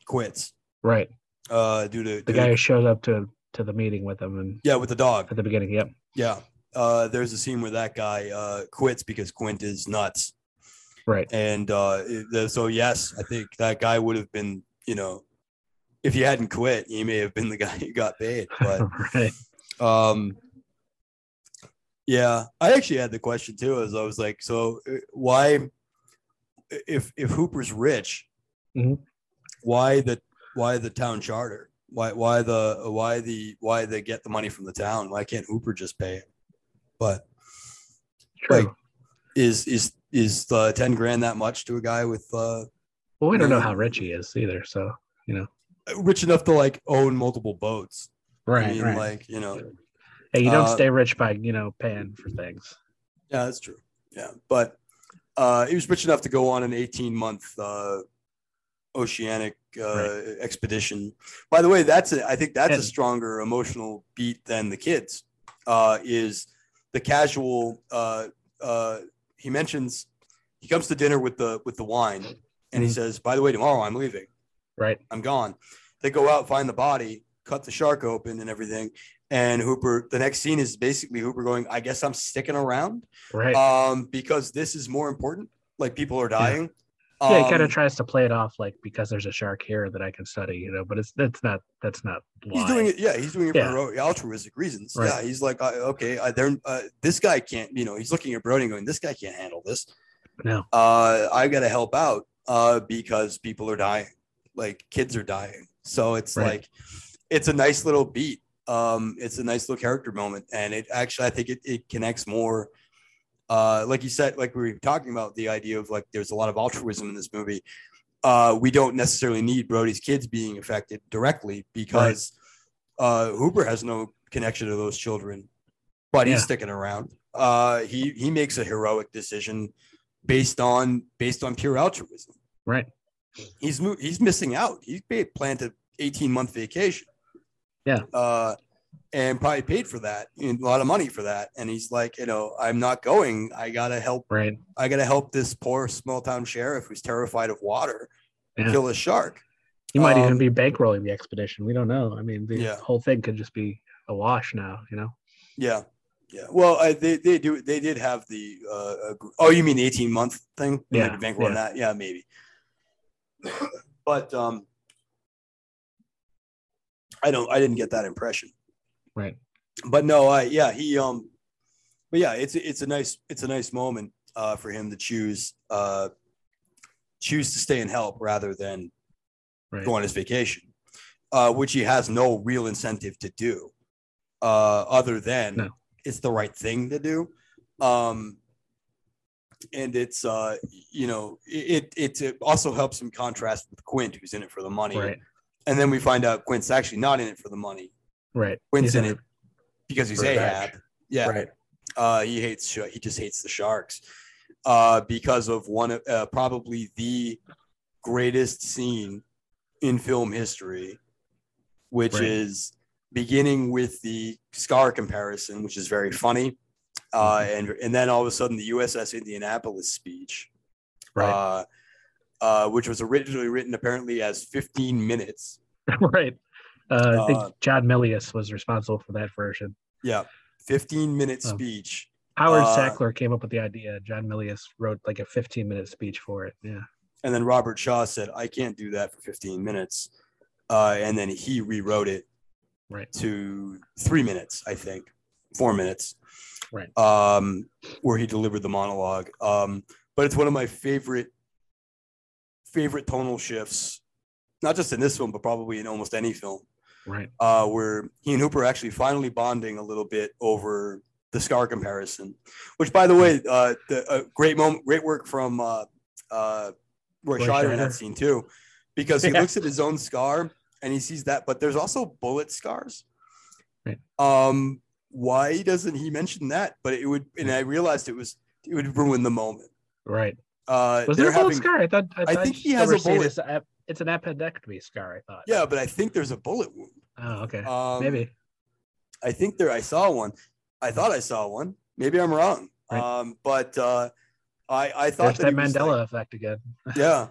quits. Right. Uh due to, the due guy to- who showed up to to the meeting with him and yeah with the dog. At the beginning yep. Yeah. Uh there's a scene where that guy uh quits because Quint is nuts. Right. And uh so yes I think that guy would have been you know if he hadn't quit he may have been the guy who got paid but right. Um, yeah, I actually had the question too, as I was like, so uh, why, if if Hooper's rich, Mhm. Why the why the town charter? Why why the why the why they get the money from the town? Why can't Hooper just pay it? But true Like, is is is the ten grand that much to a guy with uh well we don't know no. how rich he is either so you know, rich enough to like own multiple boats? right I mean, right like you know, hey you don't uh, stay rich by you know paying for things Yeah, that's true. Yeah, but uh, he was rich enough to go on an 18 month uh, oceanic uh, expedition. By the way, that's a, I think that's a stronger emotional beat than the kids. Uh, is the casual? Uh, uh, he mentions he comes to dinner with the with the wine, and he Mhm. says, "By the way, tomorrow I'm leaving. right I'm gone." They go out, find the body, cut the shark open, and everything. And Hooper, the next scene is basically Hooper going, "I guess I'm sticking around." right um because this is more important like people are dying yeah, he kind of Um, tries to play it off like because there's a shark here that I can study, you know, but it's that's not that's not he's doing it yeah he's doing it Yeah. for altruistic reasons Right. yeah he's like uh, okay I, uh, this guy can't you know he's looking at brody and going this guy can't handle this No. uh i gotta help out uh because people are dying like kids are dying so it's Right. like it's a nice little beat um it's a nice little character moment and it actually i think it, it connects more uh like you said like we were talking about the idea of like there's a lot of altruism in this movie uh we don't necessarily need brody's kids being affected directly because uh hooper has no connection to those children but he's Yeah. sticking around uh he he makes a heroic decision based on based on pure altruism Right. he's he's missing out he's a 18 month vacation Yeah. uh and probably paid for that a lot of money for that and he's like you know i'm not going i gotta help Right. I got to help this poor small town sheriff who's terrified of water Yeah. kill a shark. He might Um, even be bankrolling the expedition. We don't know. I mean, the Yeah. whole thing could just be a wash now, you know. Yeah, yeah. Well, I, they they do they did have the uh, oh you mean the eighteen month thing? They Yeah, might bankroll yeah. that. Yeah, maybe. but um, I don't. I didn't get that impression. Right. But no, I yeah he um, but yeah, it's it's a nice it's a nice moment. uh, for him to choose uh, choose to stay and help rather than Right. go on his vacation, uh, which he has no real incentive to do, uh, other than No. it's the right thing to do. Um, and it's uh, you know it, it it also helps him contrast with Quint, who's in it for the money, Right. and then we find out Quint's actually not in it for the money. Right. Quint's He's in it because he's for Ahab. Yeah, Right. uh, he hates he just hates the sharks uh, because of one of uh, probably the greatest scene in film history, which Right. is beginning with the Scar comparison, which is very funny, uh, Mm-hmm. and and then all of a sudden the USS Indianapolis speech, Right. uh, uh, which was originally written apparently as 15 minutes. right. Uh, I think Uh, John Milius was responsible for that version. Yeah, 15 minute Oh. speech. Howard Uh, Sackler came up with the idea. John Milius wrote like a 15 minute speech for it. Yeah. And then Robert Shaw said, I can't do that for 15 minutes. Uh, and then he rewrote it Right. to three minutes, I think, four minutes. Right. Um, where he delivered the monologue. Um, but it's one of my favorite, favorite tonal shifts, not just in this film, but probably in almost any film, Right. uh, where he and Hooper are actually finally bonding a little bit over the scar comparison, which, by the way, uh, the uh, great moment, great work from uh, uh, Roy, Roy Scheider in that scene too, because he Yeah. looks at his own scar and he sees that, but there's also bullet scars. Right. Um, why doesn't he mention that? But it would, and I realized it was it would ruin the moment. Right. Uh, Was there a bullet having- scar? I thought. I, I think he has a bullet. It's, a, it's an appendectomy scar. I thought. Yeah, but I think there's a bullet wound. Oh, okay. Um, Maybe. I think there I saw one. I thought I saw one. Maybe I'm wrong. Right. Um, but uh, I I thought There's that, that Mandela like- effect again. yeah.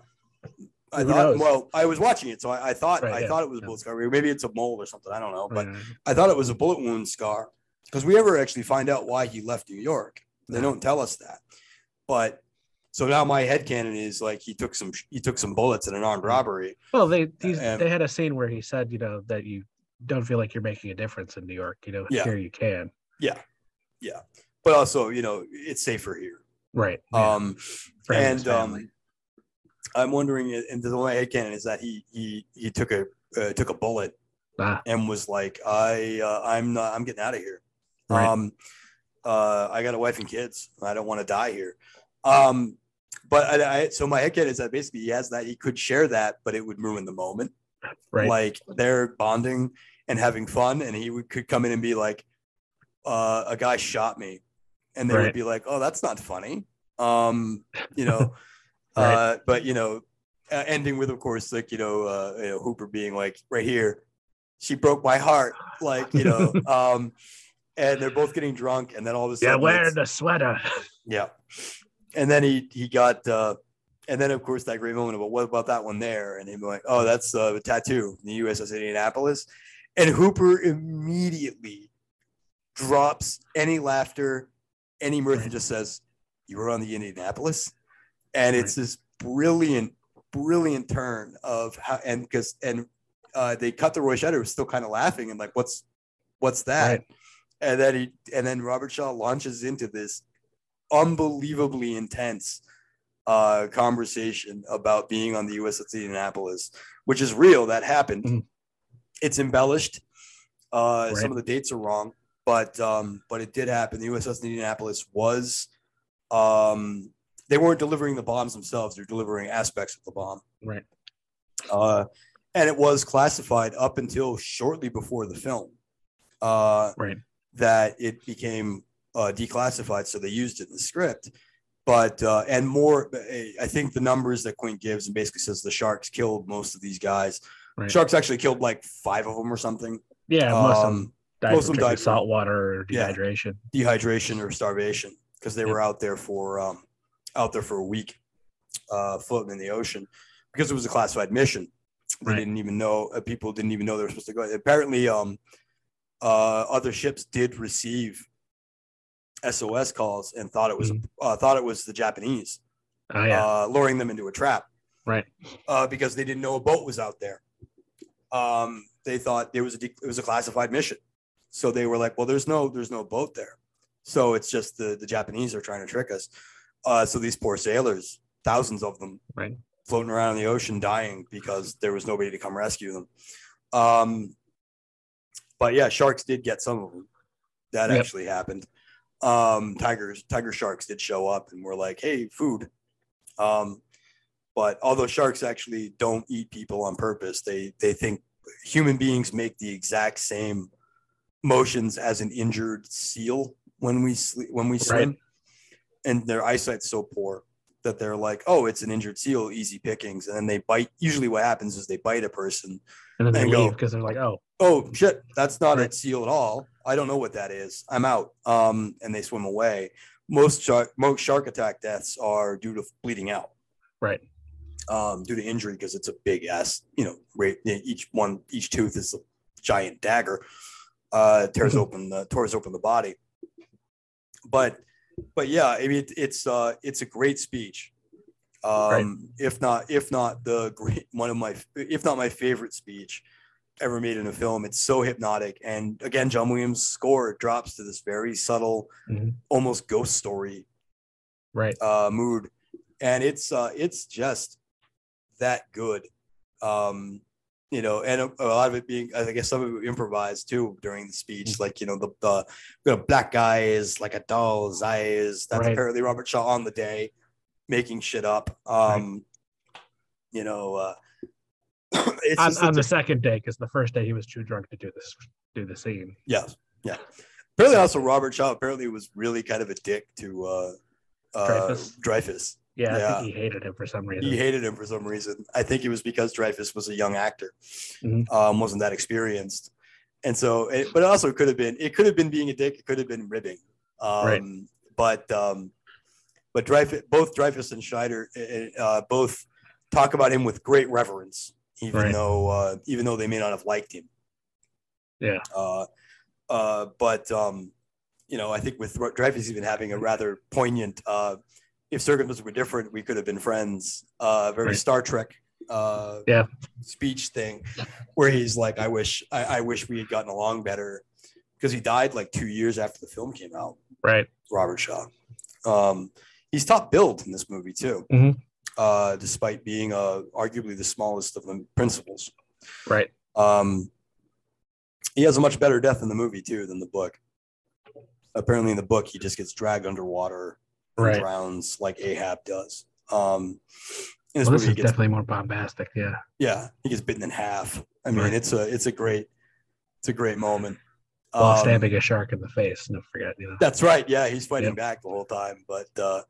I Who thought. knows? Well, I was watching it, so I, I thought Right, I yeah, thought it was a bullet scar. Maybe it's a mole or something. I don't know, but Right. I thought it was a bullet wound scar because we ever actually find out why he left New York. They don't tell us that. But so now my head headcanon is like he took some he took some bullets in an armed robbery. Well, they these, and- they had a scene where he said, you know, that you don't feel like you're making a difference in New York. You know, Yeah. here you can. Yeah, yeah, but also, you know, it's safer here. Right. Um Friends, and um I'm wondering and the my headcanon is that he he he took a uh, took a bullet Ah, and was like, I uh, I'm not I'm getting out of here. Right. Um uh I got a wife and kids. I don't want to die here. Um but I, I so my headcanon is that basically he has that he could share that, but it would ruin the moment. right. Like they're bonding and having fun, and he would, could come in and be like, uh, a guy shot me. And they would be like, Oh, that's not funny. Um, you know, Right. uh, but you know, uh, ending with, of course, like, you know, uh, you know, Hooper being like, right here, she broke my heart. Like, you know, um, and they're both getting drunk, and then all of a yeah, sudden, wear it's- the sweater. yeah. And then he he got uh and then of course that great moment about what about that one there? And he'd be like, Oh, that's uh, a tattoo in the USS Indianapolis. And Hooper immediately drops any laughter, any mirth, and just says, You were on the Indianapolis. And it's this brilliant, brilliant turn of how and because and uh they cut the Roy Scheider was still kind of laughing and like, what's what's that? Right. and then he and then Robert Shaw launches into this unbelievably intense uh conversation about being on the USS Indianapolis, which is real. That happened. Mhm. It's embellished. Uh Right. some of the dates are wrong, but um, but it did happen. The USS Indianapolis was um they weren't delivering the bombs themselves, they're delivering aspects of the bomb. Right. Uh and it was classified up until shortly before the film. Uh Right. that it became uh, declassified, so they used it in the script. But uh, and more, I think the numbers that Quint gives and basically says the sharks killed most of these guys. Right. Sharks actually killed like five of them or something. Yeah, most of them Um, died most of them died salt water or Yeah. dehydration. dehydration or starvation because they Yep. were out there for um, out there for a week, uh, floating in the ocean because it was a classified mission. They Right. didn't even know uh, people didn't even know they were supposed to go. Apparently, um, uh, other ships did receive SOS calls and thought it was uh, thought it was the Japanese Oh yeah. uh, luring them into a trap right. uh, because they didn't know a boat was out there. Um, they thought it was a de- it was a classified mission, so they were like, "Well, there's no there's no boat there, so it's just the the Japanese are trying to trick us." Uh, so these poor sailors, thousands of them, Right. floating around in the ocean, dying because there was nobody to come rescue them. Um, but yeah, sharks did get some of them. That Yep. actually happened. Um, tigers, tiger sharks did show up and were like, "Hey, food." Um, but although sharks actually don't eat people on purpose, they they think human beings make the exact same motions as an injured seal when we sleep when we swim, and their eyesight's so poor that they're like, "Oh, it's an injured seal, easy pickings," and then they bite. Usually, what happens is they bite a person. And then they And leave because they're like, oh, Oh shit, that's not a seal at all. I don't know what that is. I'm out. Um, and they swim away. Most shark most shark attack deaths are due to bleeding out. right. um, due to injury because it's a big ass, you know. Each one, each tooth is a giant dagger. Uh, tears Mhm. open the tears open the body. But, but yeah, I mean, it, it's uh, it's a great speech. Um, if not, if not the great one of my, if not my favorite speech ever made in a film. It's so hypnotic, and again, John Williams' score drops to this very subtle, Mhm. almost ghost story Right. uh, mood, and it's uh, it's just that good. Um, you know, and a, a lot of it being, I guess, some of it improvised too during the speech. Like you know, the the, the black guy is like a doll's eyes. That's Right. apparently Robert Shaw on the day, making shit up. Um, you know, uh, On, on the second day, because the first day he was too drunk to do this, do the scene. Yes. Yeah. Apparently, also Robert Shaw apparently was really kind of a dick to uh, uh, Dreyfuss? Dreyfuss. Yeah, I Yeah. think he hated him for some reason. He hated him for some reason. I think it was because Dreyfuss was a young actor, Mhm. um, wasn't that experienced, and so. It, but it also could have been. It could have been being a dick. It could have been ribbing. Um, Right. But um, but Dreyfuss, both Dreyfuss and Scheider, uh, uh, both talk about him with great reverence, even Right. though uh, even though they may not have liked him. Yeah. Uh, uh, but um, you know, I think with Dreyfuss even having a rather poignant, uh, if circumstances were different, we could have been friends. Uh, very Right. Star Trek, uh, Yeah. speech thing, where he's like, "I wish, I, I wish we had gotten along better," because he died like two years after the film came out. Right. Robert Shaw. Um, he's top billed in this movie too, Mhm. Uh, despite being uh, arguably the smallest of the principals. Right. Um, he has a much better death in the movie too than the book. Apparently, in the book, he just gets dragged underwater and Right. drowns like Ahab does. Um, in this Well, this movie, is gets definitely more bombastic. Yeah. yeah, he gets bitten in half. I mean, Right. it's a it's a great it's a great moment. While Um, stabbing a shark in the face. Don't forget, you know. That's right. Yeah, he's fighting Yep. back the whole time, but uh,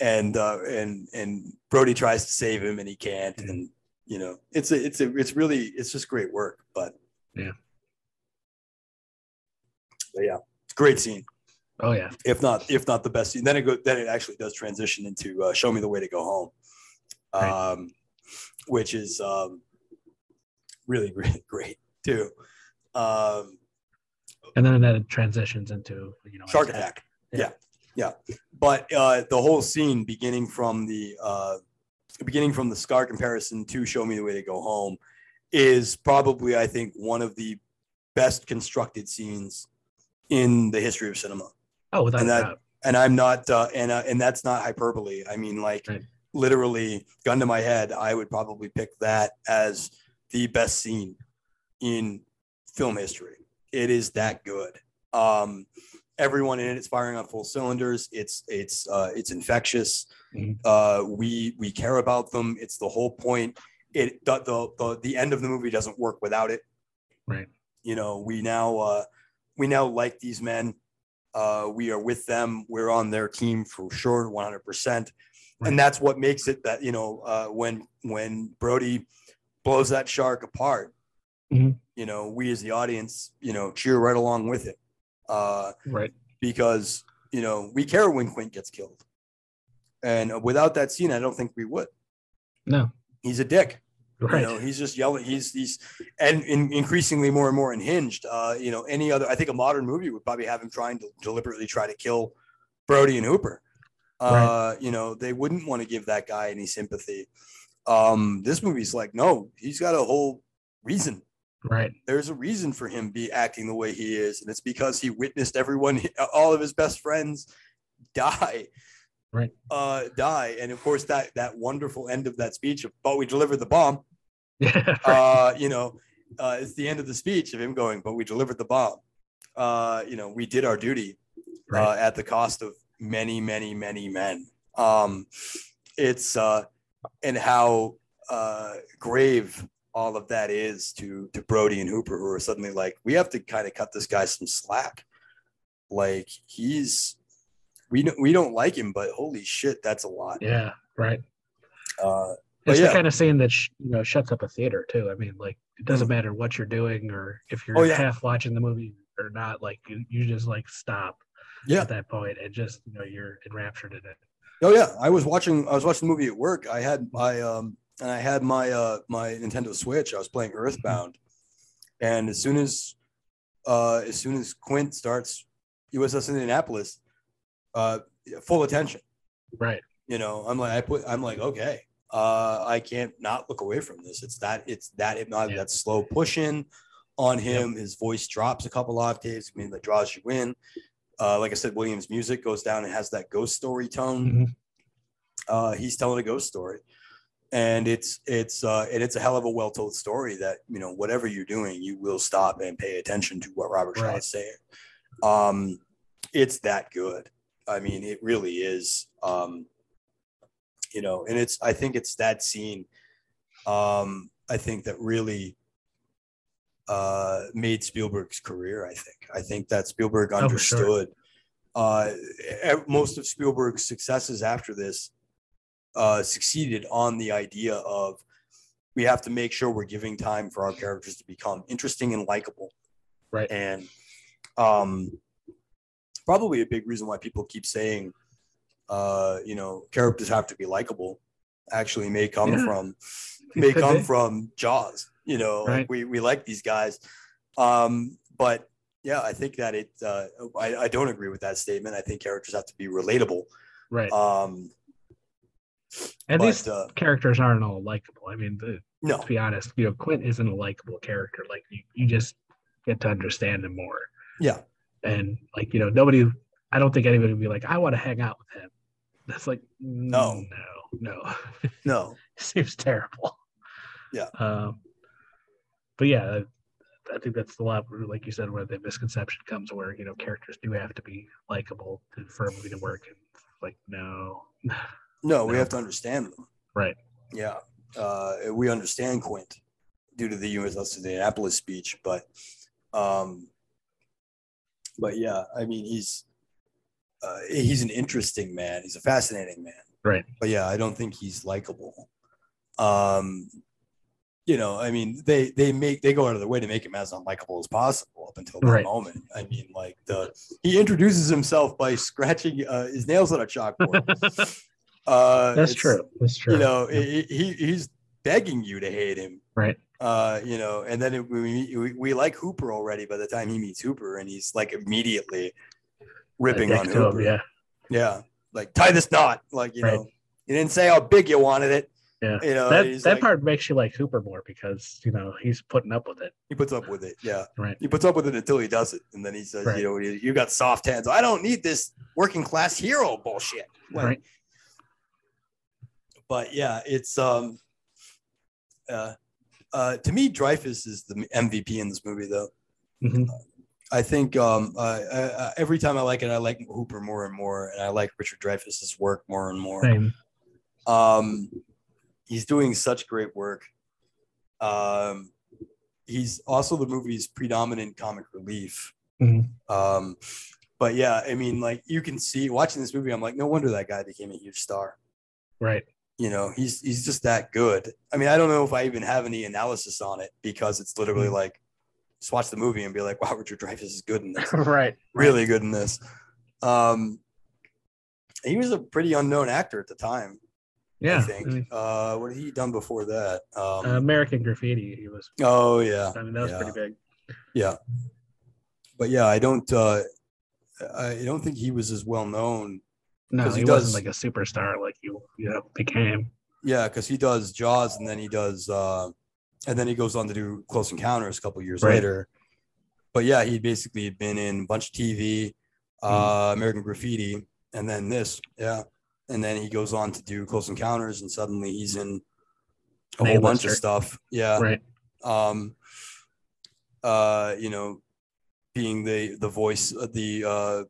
and uh, and and Brody tries to save him and he can't, and you know, it's a it's a it's really it's just great work. But Yeah. but yeah, great scene. Oh yeah. If not if not the best scene, then it go then it actually does transition into uh, "Show Me the Way to Go Home," Right. um, which is um, really great great too. Um, And then that transitions into you know shark attack. attack. Yeah. Yeah. But uh, the whole scene, beginning from the uh, beginning from the scar comparison to "Show Me the Way to Go Home," is probably, I think, one of the best constructed scenes in the history of cinema. Oh, without And that- doubt. And I'm not, uh, and uh, and that's not hyperbole. I mean, like Right. literally, gun to my head, I would probably pick that as the best scene in film history. It is that good. Um, everyone in it is firing on full cylinders. It's it's uh, it's infectious. Mhm. Uh, we we care about them. It's the whole point. It the, the the the end of the movie doesn't work without it. Right. You know, we now uh, we now like these men. Uh, we are with them. We're on their team for sure, one hundred percent. And that's what makes it that you know uh, when when Brody blows that shark apart, Mhm. you know, we as the audience, you know, cheer right along with it. Uh, Right. because you know we care when Quint gets killed, and without that scene, I don't think we would. No. He's a dick. Right. You know, he's just yelling. He's he's and in, increasingly more and more unhinged. Uh, you know, any other? I think a modern movie would probably have him trying to deliberately try to kill Brody and Hooper. Uh, You know, they wouldn't want to give that guy any sympathy. Um, this movie's like, no, he's got a whole reason right. there's a reason for him be acting the way he is and it's because he witnessed everyone all of his best friends die Right. uh, die, and of course that that wonderful end of that speech. Of, but we delivered the bomb. Yeah. Uh, you know, uh, it's the end of the speech of him going, but we delivered the bomb. Uh, you know, we did our duty uh, at the cost of many, many, many men. Um, it's uh, and how uh, grave all of that is to to Brody and Hooper, who are suddenly like, we have to kind of cut this guy some slack. Like he's, we don't we don't like him, but holy shit, that's a lot. yeah. Right. Uh, It's yeah. the kind of scene that sh- you know shuts up a theater too. I mean, like it doesn't matter what you're doing or if you're. Oh, yeah. half watching the movie or not. Like you, you just like stop yeah, at that point and just you know you're enraptured in it. Oh yeah, I was watching. I was watching the movie at work. I had my um, and I had my uh my Nintendo Switch. I was playing Earthbound, and as soon as uh as soon as Quint starts USS Indianapolis, uh, full attention. Right. You know, I'm like I put. I'm like okay. Uh, I can't not look away from this. It's that. It's that hypnotic. Yeah. That slow pushing on him. His voice drops a couple octaves. I mean, that draws you in. Uh, like I said, Williams' music goes down and has that ghost story tone Mhm. uh, he's telling a ghost story and it's it's uh, and it's a hell of a well told story that you know whatever you're doing you will stop and pay attention to what robert shaw Right. is saying um it's that good i mean it really is um you know and it's i think it's that scene um i think that really uh made spielberg's career i think i think that spielberg Oh, sure. understood uh most of spielberg's successes after this uh succeeded on the idea of we have to make sure we're giving time for our characters to become interesting and likable Right. and um probably a big reason why people keep saying uh you know characters have to be likable actually may come Yeah. from may come from jaws you know Right. we we like these guys um but yeah i think that it uh I, I don't agree with that statement i think characters have to be relatable Right. um and but these uh characters aren't all likable. I mean, the, no to be honest, you know, Quint isn't a likable character. Like you, you just get to understand him more. yeah And like, you know, nobody I don't think anybody would be like, I want to hang out with him. That's like No. no, no. no Seems terrible. Yeah. Um but yeah, I think that's the lot where, like you said, where the misconception comes where, you know, characters do have to be likable to, for a movie to work. And like, no. no we have to understand them. Right. yeah uh we understand quint due to the uss indianapolis speech but um but yeah i mean he's uh, he's an interesting man. He's a fascinating man. Right. but yeah i don't think he's likable. Um you know i mean they they make they go out of their way to make him as unlikable as possible up until that Right. moment. I mean like the he introduces himself by scratching uh, his nails on a chalkboard uh That's true. That's true. you know Yeah. he, he he's begging you to hate him right. uh you know and then it, we, we we like hooper already by the time he meets hooper and he's like immediately ripping on hooper him, yeah. yeah like tie this knot like you Right. know you didn't say how big you wanted it Yeah. you know that that like- part makes you like Hooper more because you know he's putting up with it. he puts up with it yeah Right. he puts up with it until he does it and then he says Right. you know you, you got soft hands i don't need this working class hero bullshit Like, right. But yeah, it's um uh uh to me Dreyfuss is the MVP in this movie though. Mhm. I think um uh, uh, every time I like it I like Hooper more and more and I like Richard Dreyfuss's work more and more. Same. Um he's doing such great work. Um he's also the movie's predominant comic relief. Mhm. Um but yeah, I mean like you can see watching this movie I'm like no wonder that guy became a huge star Right. You know he's he's just that good i mean i don't know if i even have any analysis on it because it's literally Mm. like just watch the movie and be like wow richard dreyfuss is good in this right. really good in this um he was a pretty unknown actor at the time Yeah. i I think mean, uh what had he done before that um uh, American Graffiti. He was. oh yeah I mean, that was yeah. pretty big. yeah but yeah i don't uh i don't think he was as well known No, he, he wasn't like a superstar like you you know became. yeah because he does jaws and then he does uh and then he goes on to do close encounters a couple years Right. later but yeah he basically had been in a bunch of tv uh american graffiti and then this yeah and then he goes on to do Close Encounters, and suddenly he's in a whole bunch of stuff. Yeah. Right. Um. Uh, you know, being the the voice uh, the uh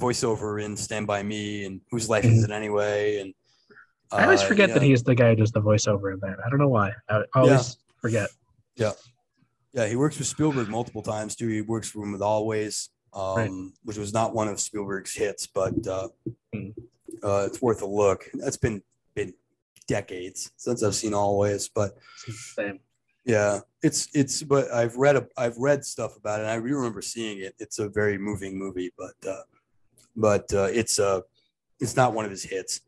voiceover in Stand by Me and Whose Life Is It Anyway, and I always uh, forget that he's the guy who does the voiceover in that. I don't know why. I always forget. Yeah, Yeah. he works with Spielberg multiple times too. He works for him with Always, um, Right. which was not one of Spielberg's hits, but uh, Hmm. uh, it's worth a look. That's been been decades since I've seen Always, but Same. yeah, it's it's. But I've read a, I've read stuff about it. and I remember seeing it. It's a very moving movie, but uh, but uh, it's uh, it's not one of his hits.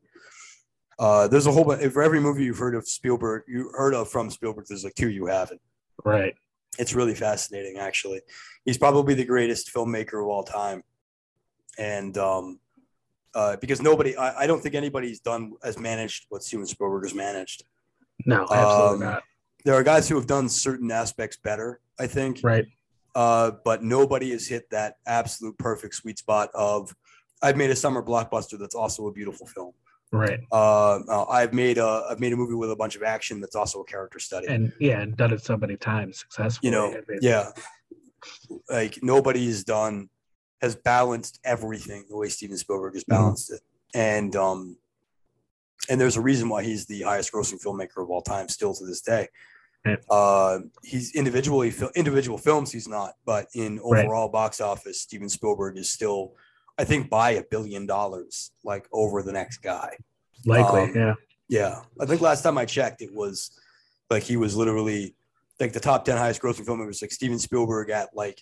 Uh, there's a whole bunch. For every movie you've heard of Spielberg, you heard of from Spielberg, there's like two you haven't Right. it's really fascinating actually he's probably the greatest filmmaker of all time and um uh, because nobody I, I don't think anybody's done as managed what steven spielberg has managed No, absolutely Um, not. there are guys who have done certain aspects better i think Right. uh, but nobody has hit that absolute perfect sweet spot of i've made a summer blockbuster that's also a beautiful film Right. uh, uh, i've made a i've made a movie with a bunch of action that's also a character study And yeah, and done it so many times successfully. you know yeah like nobody has done has balanced everything the way steven spielberg has Mhm. balanced it and um and there's a reason why he's the highest grossing filmmaker of all time still to this day Yeah. uh he's individually individual films he's not but in Right. overall box office steven spielberg is still i think by a billion dollars like over the next guy Likely. um, yeah. yeah, I think last time I checked, it was like he was literally like the top ten highest grossing film. Was like Steven Spielberg at like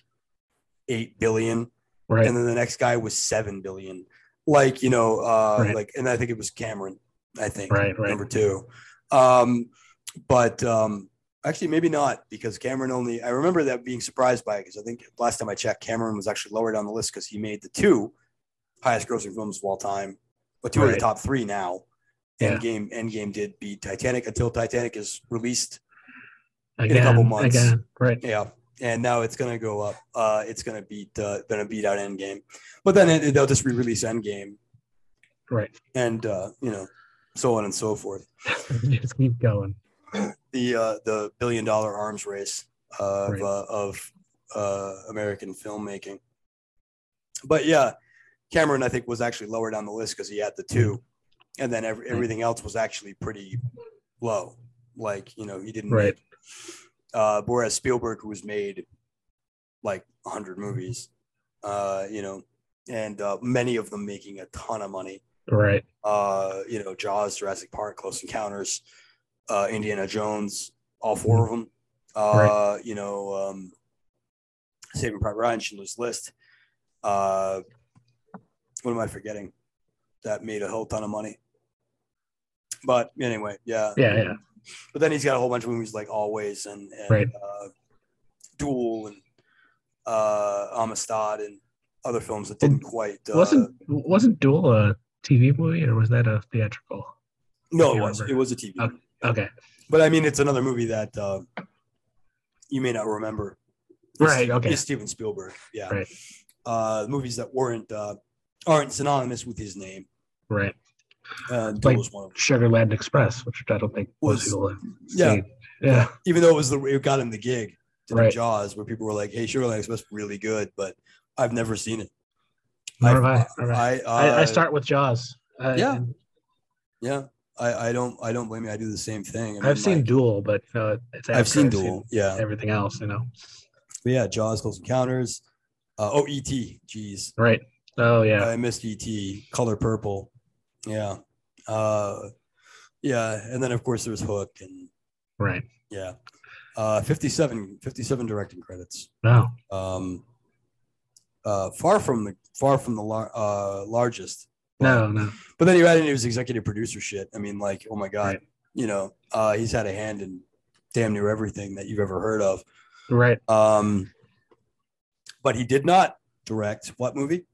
eight billion, Right. and then the next guy was seven billion. Like you know, uh, Right. like, and I think it was Cameron. I think Right, right. number two. Um, but um, actually, maybe not because Cameron only. I remember that being surprised by it because I think last time I checked, Cameron was actually lower down the list because he made the two highest grossing films of all time, but two of the top three now. Yeah. Endgame, Endgame did beat Titanic until Titanic is released. Again, in a couple months. Again. Right. Yeah, and now it's gonna go up. Uh, it's gonna beat, uh, gonna beat out Endgame, but then it, they'll just re-release Endgame, Right. and uh, you know, so on and so forth. Just keep going. The uh, the billion dollar arms race of Right. uh, of uh, American filmmaking. But yeah, Cameron I think was actually lower down the list because he had the two, and then every, everything else was actually pretty low. Like you know, he didn't Right. make uh, whereas Spielberg, who has made like 100 movies, uh, you know, and uh, many of them making a ton of money. Right. Uh, you know, Jaws, Jurassic Park, Close Encounters, uh, Indiana Jones, all four of them. Uh, You know, um, Saving Private Ryan, Schindler's List. Uh, what am I forgetting? That made a whole ton of money. But anyway, yeah. Yeah. Yeah. But then he's got a whole bunch of movies like Always and, and Right. uh, Duel and uh, Amistad and other films that didn't quite. Uh, wasn't wasn't Duel a TV movie or was that a theatrical? no, it was. remember. It was a TV. Okay. movie. Okay. But I mean, it's another movie that uh, you may not remember. It's- Right, okay. It's Steven Spielberg. Yeah. Right. Uh, movies that weren't uh, aren't synonymous with his name. Right. Uh, Like- was one of them. Sugarland Express, which I don't think Was- people Yeah. seen. Yeah. Even though it was the it got him the gig to Right. Jaws, where people were like, "Hey, Sugarland Express really good," but I've never seen it. Have I. I. I, I, I uh, start with Jaws. Uh, yeah. and Yeah, I, I don't I don't blame you. I do the same thing. I mean, I've seen like, Duel, but you know, it's I've seen Duel. Yeah, everything else, you know. but yeah. Jaws, Close Encounters. Uh, oh, E.T. Jeez, Right. Oh yeah. I missed E.T. Color Purple. Yeah, uh, yeah, and then of course there's Hook and right. yeah, uh, 57, 57 directing credits. Wow. Um, uh, far from the far from the lar- uh, largest. No. No. But then you add in his executive producer shit. I mean, like, oh my god, Right. you know, uh, he's had a hand in damn near everything that you've ever heard of. Right. Um, but he did not direct what movie?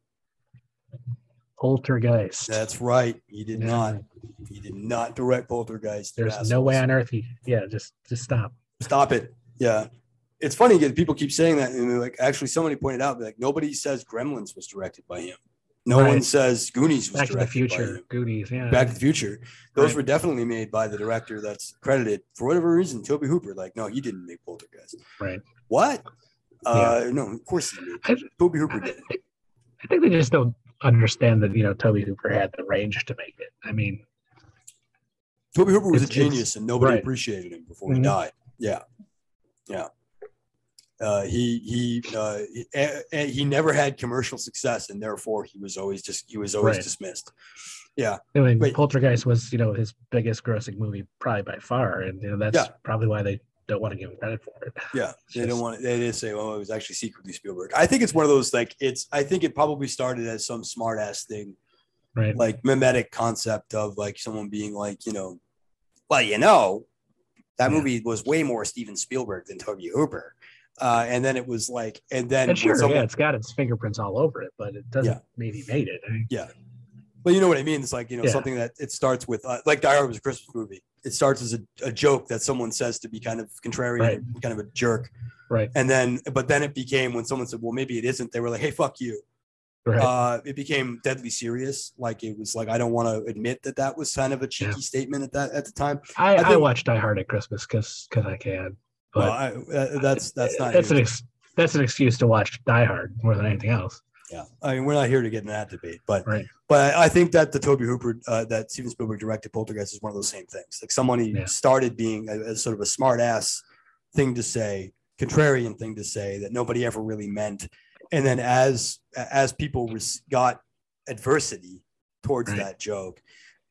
Poltergeist. That's right, he did Yeah. not. He did not direct Poltergeist. you There's no way on earth he. Yeah. Just just stop. Stop it. Yeah, it's funny because people keep saying that, and like actually, somebody pointed out like nobody says Gremlins was directed by him. No Right. one says Goonies was Back to the directed by Future, him. Goonies, yeah. Back to the Future. Those Right. were definitely made by the director that's credited for whatever reason. Tobe Hooper, like, no, he didn't make Poltergeist. Right. What? Uh, no, of course he did. I- Tobe Hooper did. I think they just don't understand that you know Tobe Hooper had the range to make it. I mean, Tobe Hooper was a genius, and nobody right. appreciated him before he Mhm. died. Yeah, yeah. Uh, he he uh, he, eh, he never had commercial success, and therefore he was always just he was always Right. dismissed. Yeah, I mean, Wait. Poltergeist was you know his biggest grossing movie probably by far, and you know that's Yeah. probably why they don't want to give him credit for it. Yeah, they don't just- want. They did say, "Oh, it was actually secretly Spielberg." I think it's one of those like it's. I think it probably started as some smart ass thing, Right. like mimetic concept of like someone being like, you know, well, you know, that Yeah. movie was way more Steven Spielberg than Tobe Hooper, uh, and then it was like, and then And sure, someone- yeah, it's got its fingerprints all over it, but it doesn't Yeah. mean he made it. I mean, But you know what I mean? It's like, you know, Yeah. something that it starts with, uh, like Die Hard was a Christmas movie. It starts as a, a joke that someone says to be kind of contrarian, Right. kind of a jerk. right. And then, but then it became when someone said, well, maybe it isn't, they were like, hey, fuck you. Right. Uh, it became deadly serious. Like it was like, I don't want to admit that that was kind of a cheeky Yeah. statement at that, at the time. I, I I, think- watch Die Hard at Christmas because because I can. But well, I, that's, that's not, that's an ex, that's an excuse to watch Die Hard more than anything else. Yeah. I mean, we're not here to get in that debate, but, Right. but I, I think that the Tobe Hooper, uh, that Steven Spielberg directed Poltergeist is one of those same things. Like someone who Yeah. started being a, a sort of a smart ass thing to say, contrarian thing to say that nobody ever really meant. And then as, as people res- got adversity towards Right. that joke,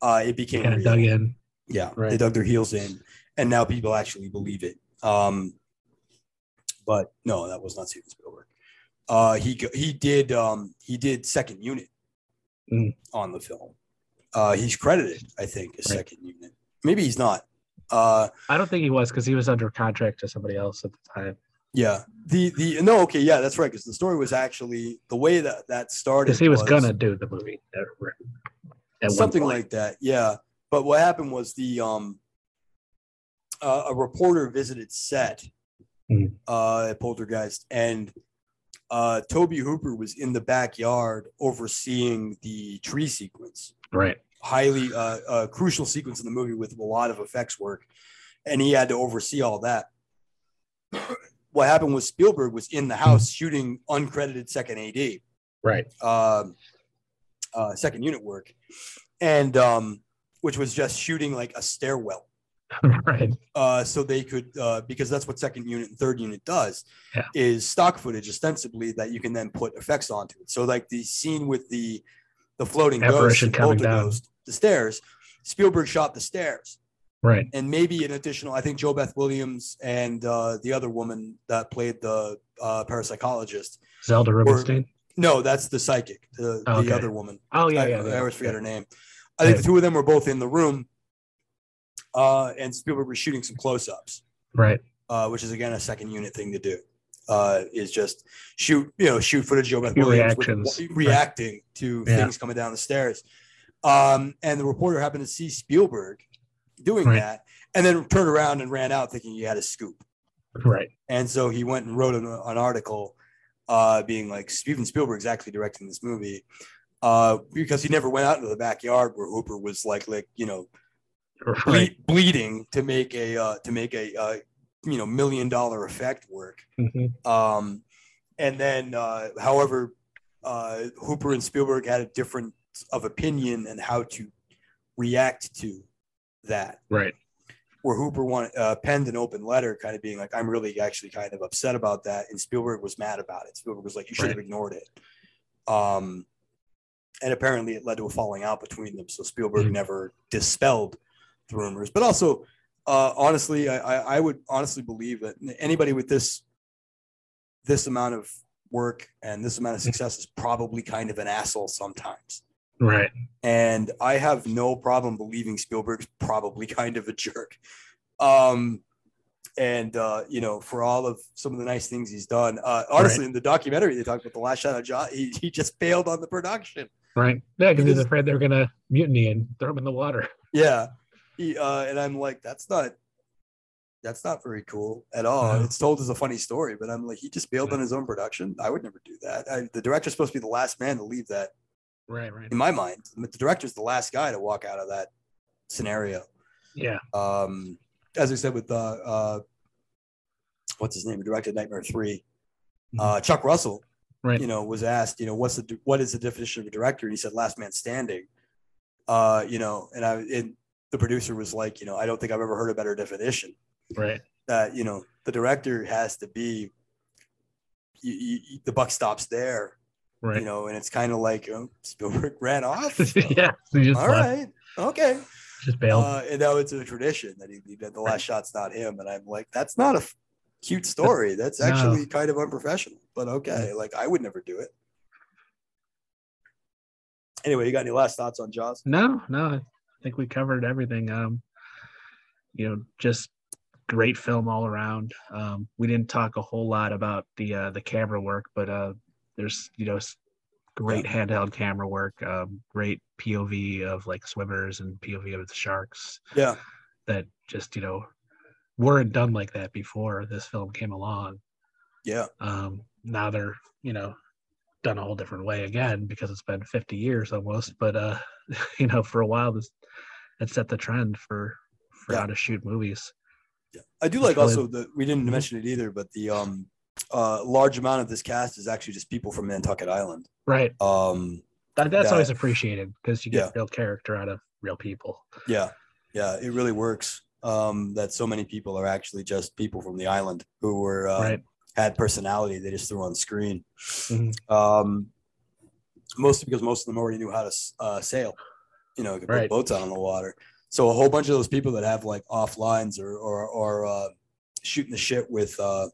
uh, it became Kind of dug in. Yeah, they dug their heels in, and now people actually believe it. Um, but no, that was not Steven Spielberg. Uh, he he did um, he did second unit Mm. on the film. Uh, he's credited, I think, as Right. second unit. Maybe he's not. Uh, I don't think he was because he was under contract to somebody else at the time. yeah. The the no, okay, yeah, that's right. Because the story was actually the way that that started. Because he was, gonna do the movie. At, at something like that yeah but what happened was the um uh, a reporter visited set Hmm. uh at poltergeist and uh tobe hooper was in the backyard overseeing the tree sequence right. highly uh, uh crucial sequence in the movie with a lot of effects work and he had to oversee all that what happened was spielberg was in the house shooting uncredited second ad Right. um, uh, second unit work, and um, which was just shooting like a stairwell. right. Uh, so they could uh, because that's what second unit and third unit does Yeah. is stock footage ostensibly that you can then put effects onto it. So like the scene with the the floating ghost, Apparition down. poltergeist, the stairs. Spielberg shot the stairs, Right. and maybe an additional. I think JoBeth Williams and uh, the other woman that played the uh, parapsychologist. Zelda Rubinstein. No, that's the psychic, the, Oh, the other woman. Oh yeah, I, yeah. I always forget her name. I think the two of them were both in the room, uh, and Spielberg was shooting some close-ups, Right. uh, which is again a second unit thing to do. Uh, is just shoot, you know, shoot footage of Beth Williams with- reacting to Yeah. things coming down the stairs. Um, and the reporter happened to see Spielberg doing Right. that, and then turned around and ran out thinking he had a scoop. Right. And so he went and wrote an, an article uh, being like, Steven Spielberg's actually directing this movie uh, because he never went out into the backyard where Hooper was like, like you know, ble- bleeding to make a uh, to make a uh, you know million dollar effect work. Mhm. Um, and then, uh, however, uh, Hooper and Spielberg had a difference of opinion and how to react to that Right. where Hooper wanted, uh, penned an open letter, kind of being like, "I'm really actually kind of upset about that," and Spielberg was mad about it. Spielberg was like, "You should have Right. ignored it," um, and apparently it led to a falling out between them. So Spielberg Mhm. never dispelled the rumors, but also, uh, honestly, I, I, would honestly believe that anybody with this this amount of work and this amount of success is probably kind of an asshole sometimes. Right. And I have no problem believing Spielberg's probably kind of a jerk. Um, and uh, you know, for all of some of the nice things he's done, uh, honestly, in the documentary they talked about the last shot of John, he, he just failed on the production. Right. Yeah, because he's afraid they're gonna mutiny and throw him in the water. Yeah, uh, and I'm like, that's not that's not very cool at all. No. It's told as a funny story, but I'm like, he just bailed on his own production. I would never do that. I, the director's supposed to be the last man to leave that Right, right. in my mind. The director's the last guy to walk out of that scenario. Yeah. Um, as I said with uh, uh, what's his name? Who directed Nightmare 3 Uh, Chuck Russell, Mm-hmm. Right. you know, was asked, you know, what's the what is the definition of a director? And he said, "Last man standing." Uh, you know, and I and the producer was like, you know, I don't think I've ever heard a better definition. Right. That you know, the director has to be. You, you, the buck stops there, Right. you know, and it's kind of like um, Spielberg ran off. yeah. He just All left, right, okay. just bailed. Uh, and now it's a tradition that he, he the last shot's not him, and I'm like, that's not a f- cute story. That's No. actually kind of unprofessional. But okay, like I would never do it. Anyway, you got any last thoughts on Jaws? No, no, think we covered everything. Um, you know, just great film all around. Um, we didn't talk a whole lot about the uh, the camera work, but uh, there's you know great handheld camera work, um, great POV of like swimmers and POV of the sharks Yeah, that just you know weren't done like that before this film came along. yeah, Um, now they're you know done a whole different way again because it's been 50 years almost. But uh, you know, for a while this it set the trend for for Yeah. how to shoot movies. yeah. I do It's like really- also that we didn't Mhm. mention it either, but the um, uh, large amount of this cast is actually just people from Nantucket Island. Right. Um, That, that's That- always appreciated because you get Yeah. real character out of real people. yeah, yeah, it really works. Um, that so many people are actually just people from the island who were uh, right. had personality they just threw on screen. Mhm. Um, mostly because most of them already knew how to uh, sail, you know, could put Right. boats out on the water. So a whole bunch of those people that have like off lines or or, or uh, shooting the shit with uh,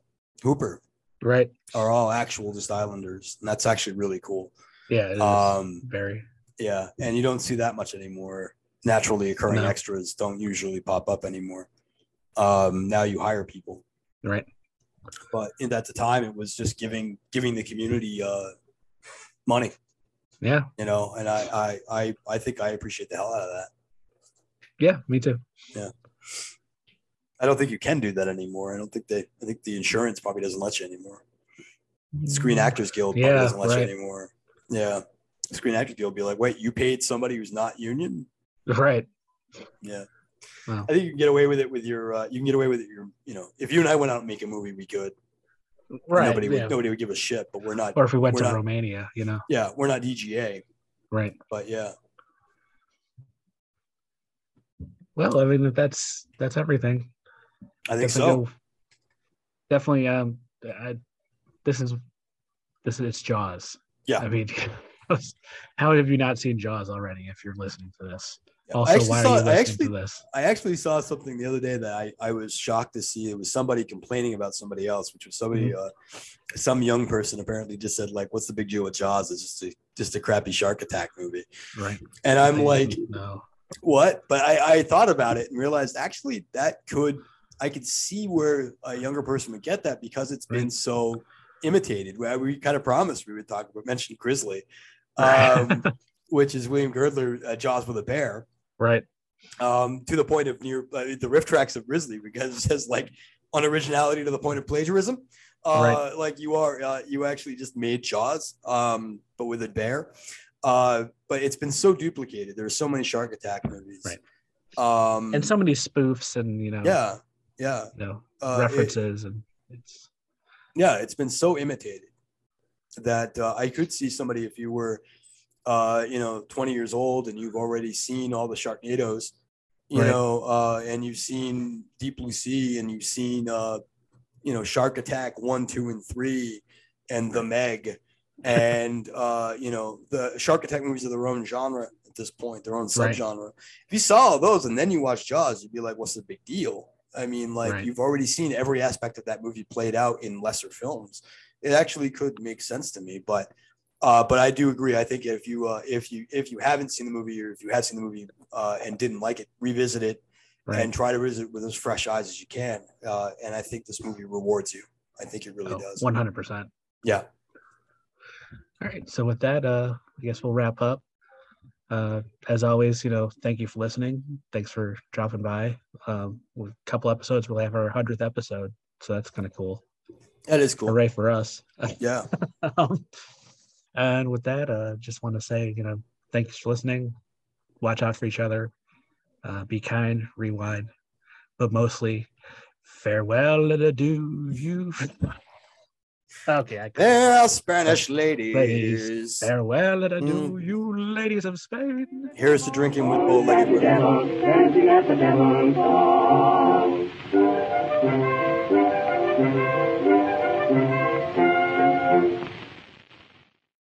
Hooper Right. are all actual just islanders, and that's actually really cool. Yeah. Um, very. yeah, and you don't see that much anymore. Naturally occurring No. extras don't usually pop up anymore. Um, now you hire people. Right. but in at the time it was just giving giving the community uh money Yeah. you know and I, I i i think i appreciate the hell out of that Yeah. Me too. Yeah. I don't think you can do that anymore i don't think they i think the insurance probably doesn't let you anymore screen actors guild probably Mm. Yeah, doesn't let right. you anymore yeah screen actors guild be like wait you paid somebody who's not union Right. yeah Wow. i think you can get away with it with your uh, you can get away with it your you know if you and i went out and make a movie we could Right. nobody yeah. would nobody would give a shit but we're not Or if we went to not- Romania, you know. yeah we're not dga Right. but yeah Well, I mean, that's that's everything. i think Definitely so go- Definitely. Um. I, this is this is it's Jaws. Yeah. I mean, how have you not seen Jaws already? If you're listening to this, Yeah. I actually saw- I actually-? I actually saw something the other day that I, I was shocked to see. It was somebody complaining about somebody else, which was somebody, Mm-hmm. uh, some young person apparently just said like, "What's the big deal with Jaws? It's just a just a crappy shark attack movie." Right. And I'm They like. "What?" But I, I thought about it and realized actually that could I could see where a younger person would get that because it's been so imitated. We, we kind of promised we would talk about mention Grizzly, um, which is William Girdler, uh, Jaws with a bear right. um, to the point of near uh, the RiffTrax of Grizzly because it says like unoriginality to the point of plagiarism. Uh, Like you are, uh, you actually just made Jaws, um, but with a bear. Uh, but it's been so duplicated. There's so many shark attack movies. Right. Um, And so many spoofs and you know, yeah, yeah, you know, uh, it- references and it's yeah, it's been so imitated that uh, I could see somebody if you were, uh, you know, 20 years old and you've already seen all the Sharknadoes, you Right. know, uh, and you've seen Deep Blue Sea and you've seen, uh, you know, Shark Attack one, two, and three, and The Meg, and uh, you know, the Shark Attack movies are their own genre at this point, their own Right. subgenre. If you saw all those and then you watch Jaws, you'd be like, what's the big deal? I mean, like Right. you've already seen every aspect of that movie played out in lesser films. It actually could make sense to me, but uh, but I do agree. I think if you uh, if you if you haven't seen the movie or if you have seen the movie uh, and didn't like it, revisit it right. and try to visit with as fresh eyes as you can. Uh, and I think this movie rewards you. I think it really does. Oh, One hundred percent. Yeah. All right. So with that, uh, I guess we'll wrap up. Uh, as always, you know, thank you for listening. Thanks for dropping by. Um, with a couple episodes, we'll have our hundredth episode, so that's kind of cool. That is cool. Hooray for us! Yeah. um, And with that, uh, just want to say, you know, thanks for listening. Watch out for each other. Uh, be kind, rewind, but mostly farewell and adieu. You. okay, I There are Spanish ladies. Ladies. farewell and adieu, Mm. you ladies of Spain. Here's to drinking with bow-legged women.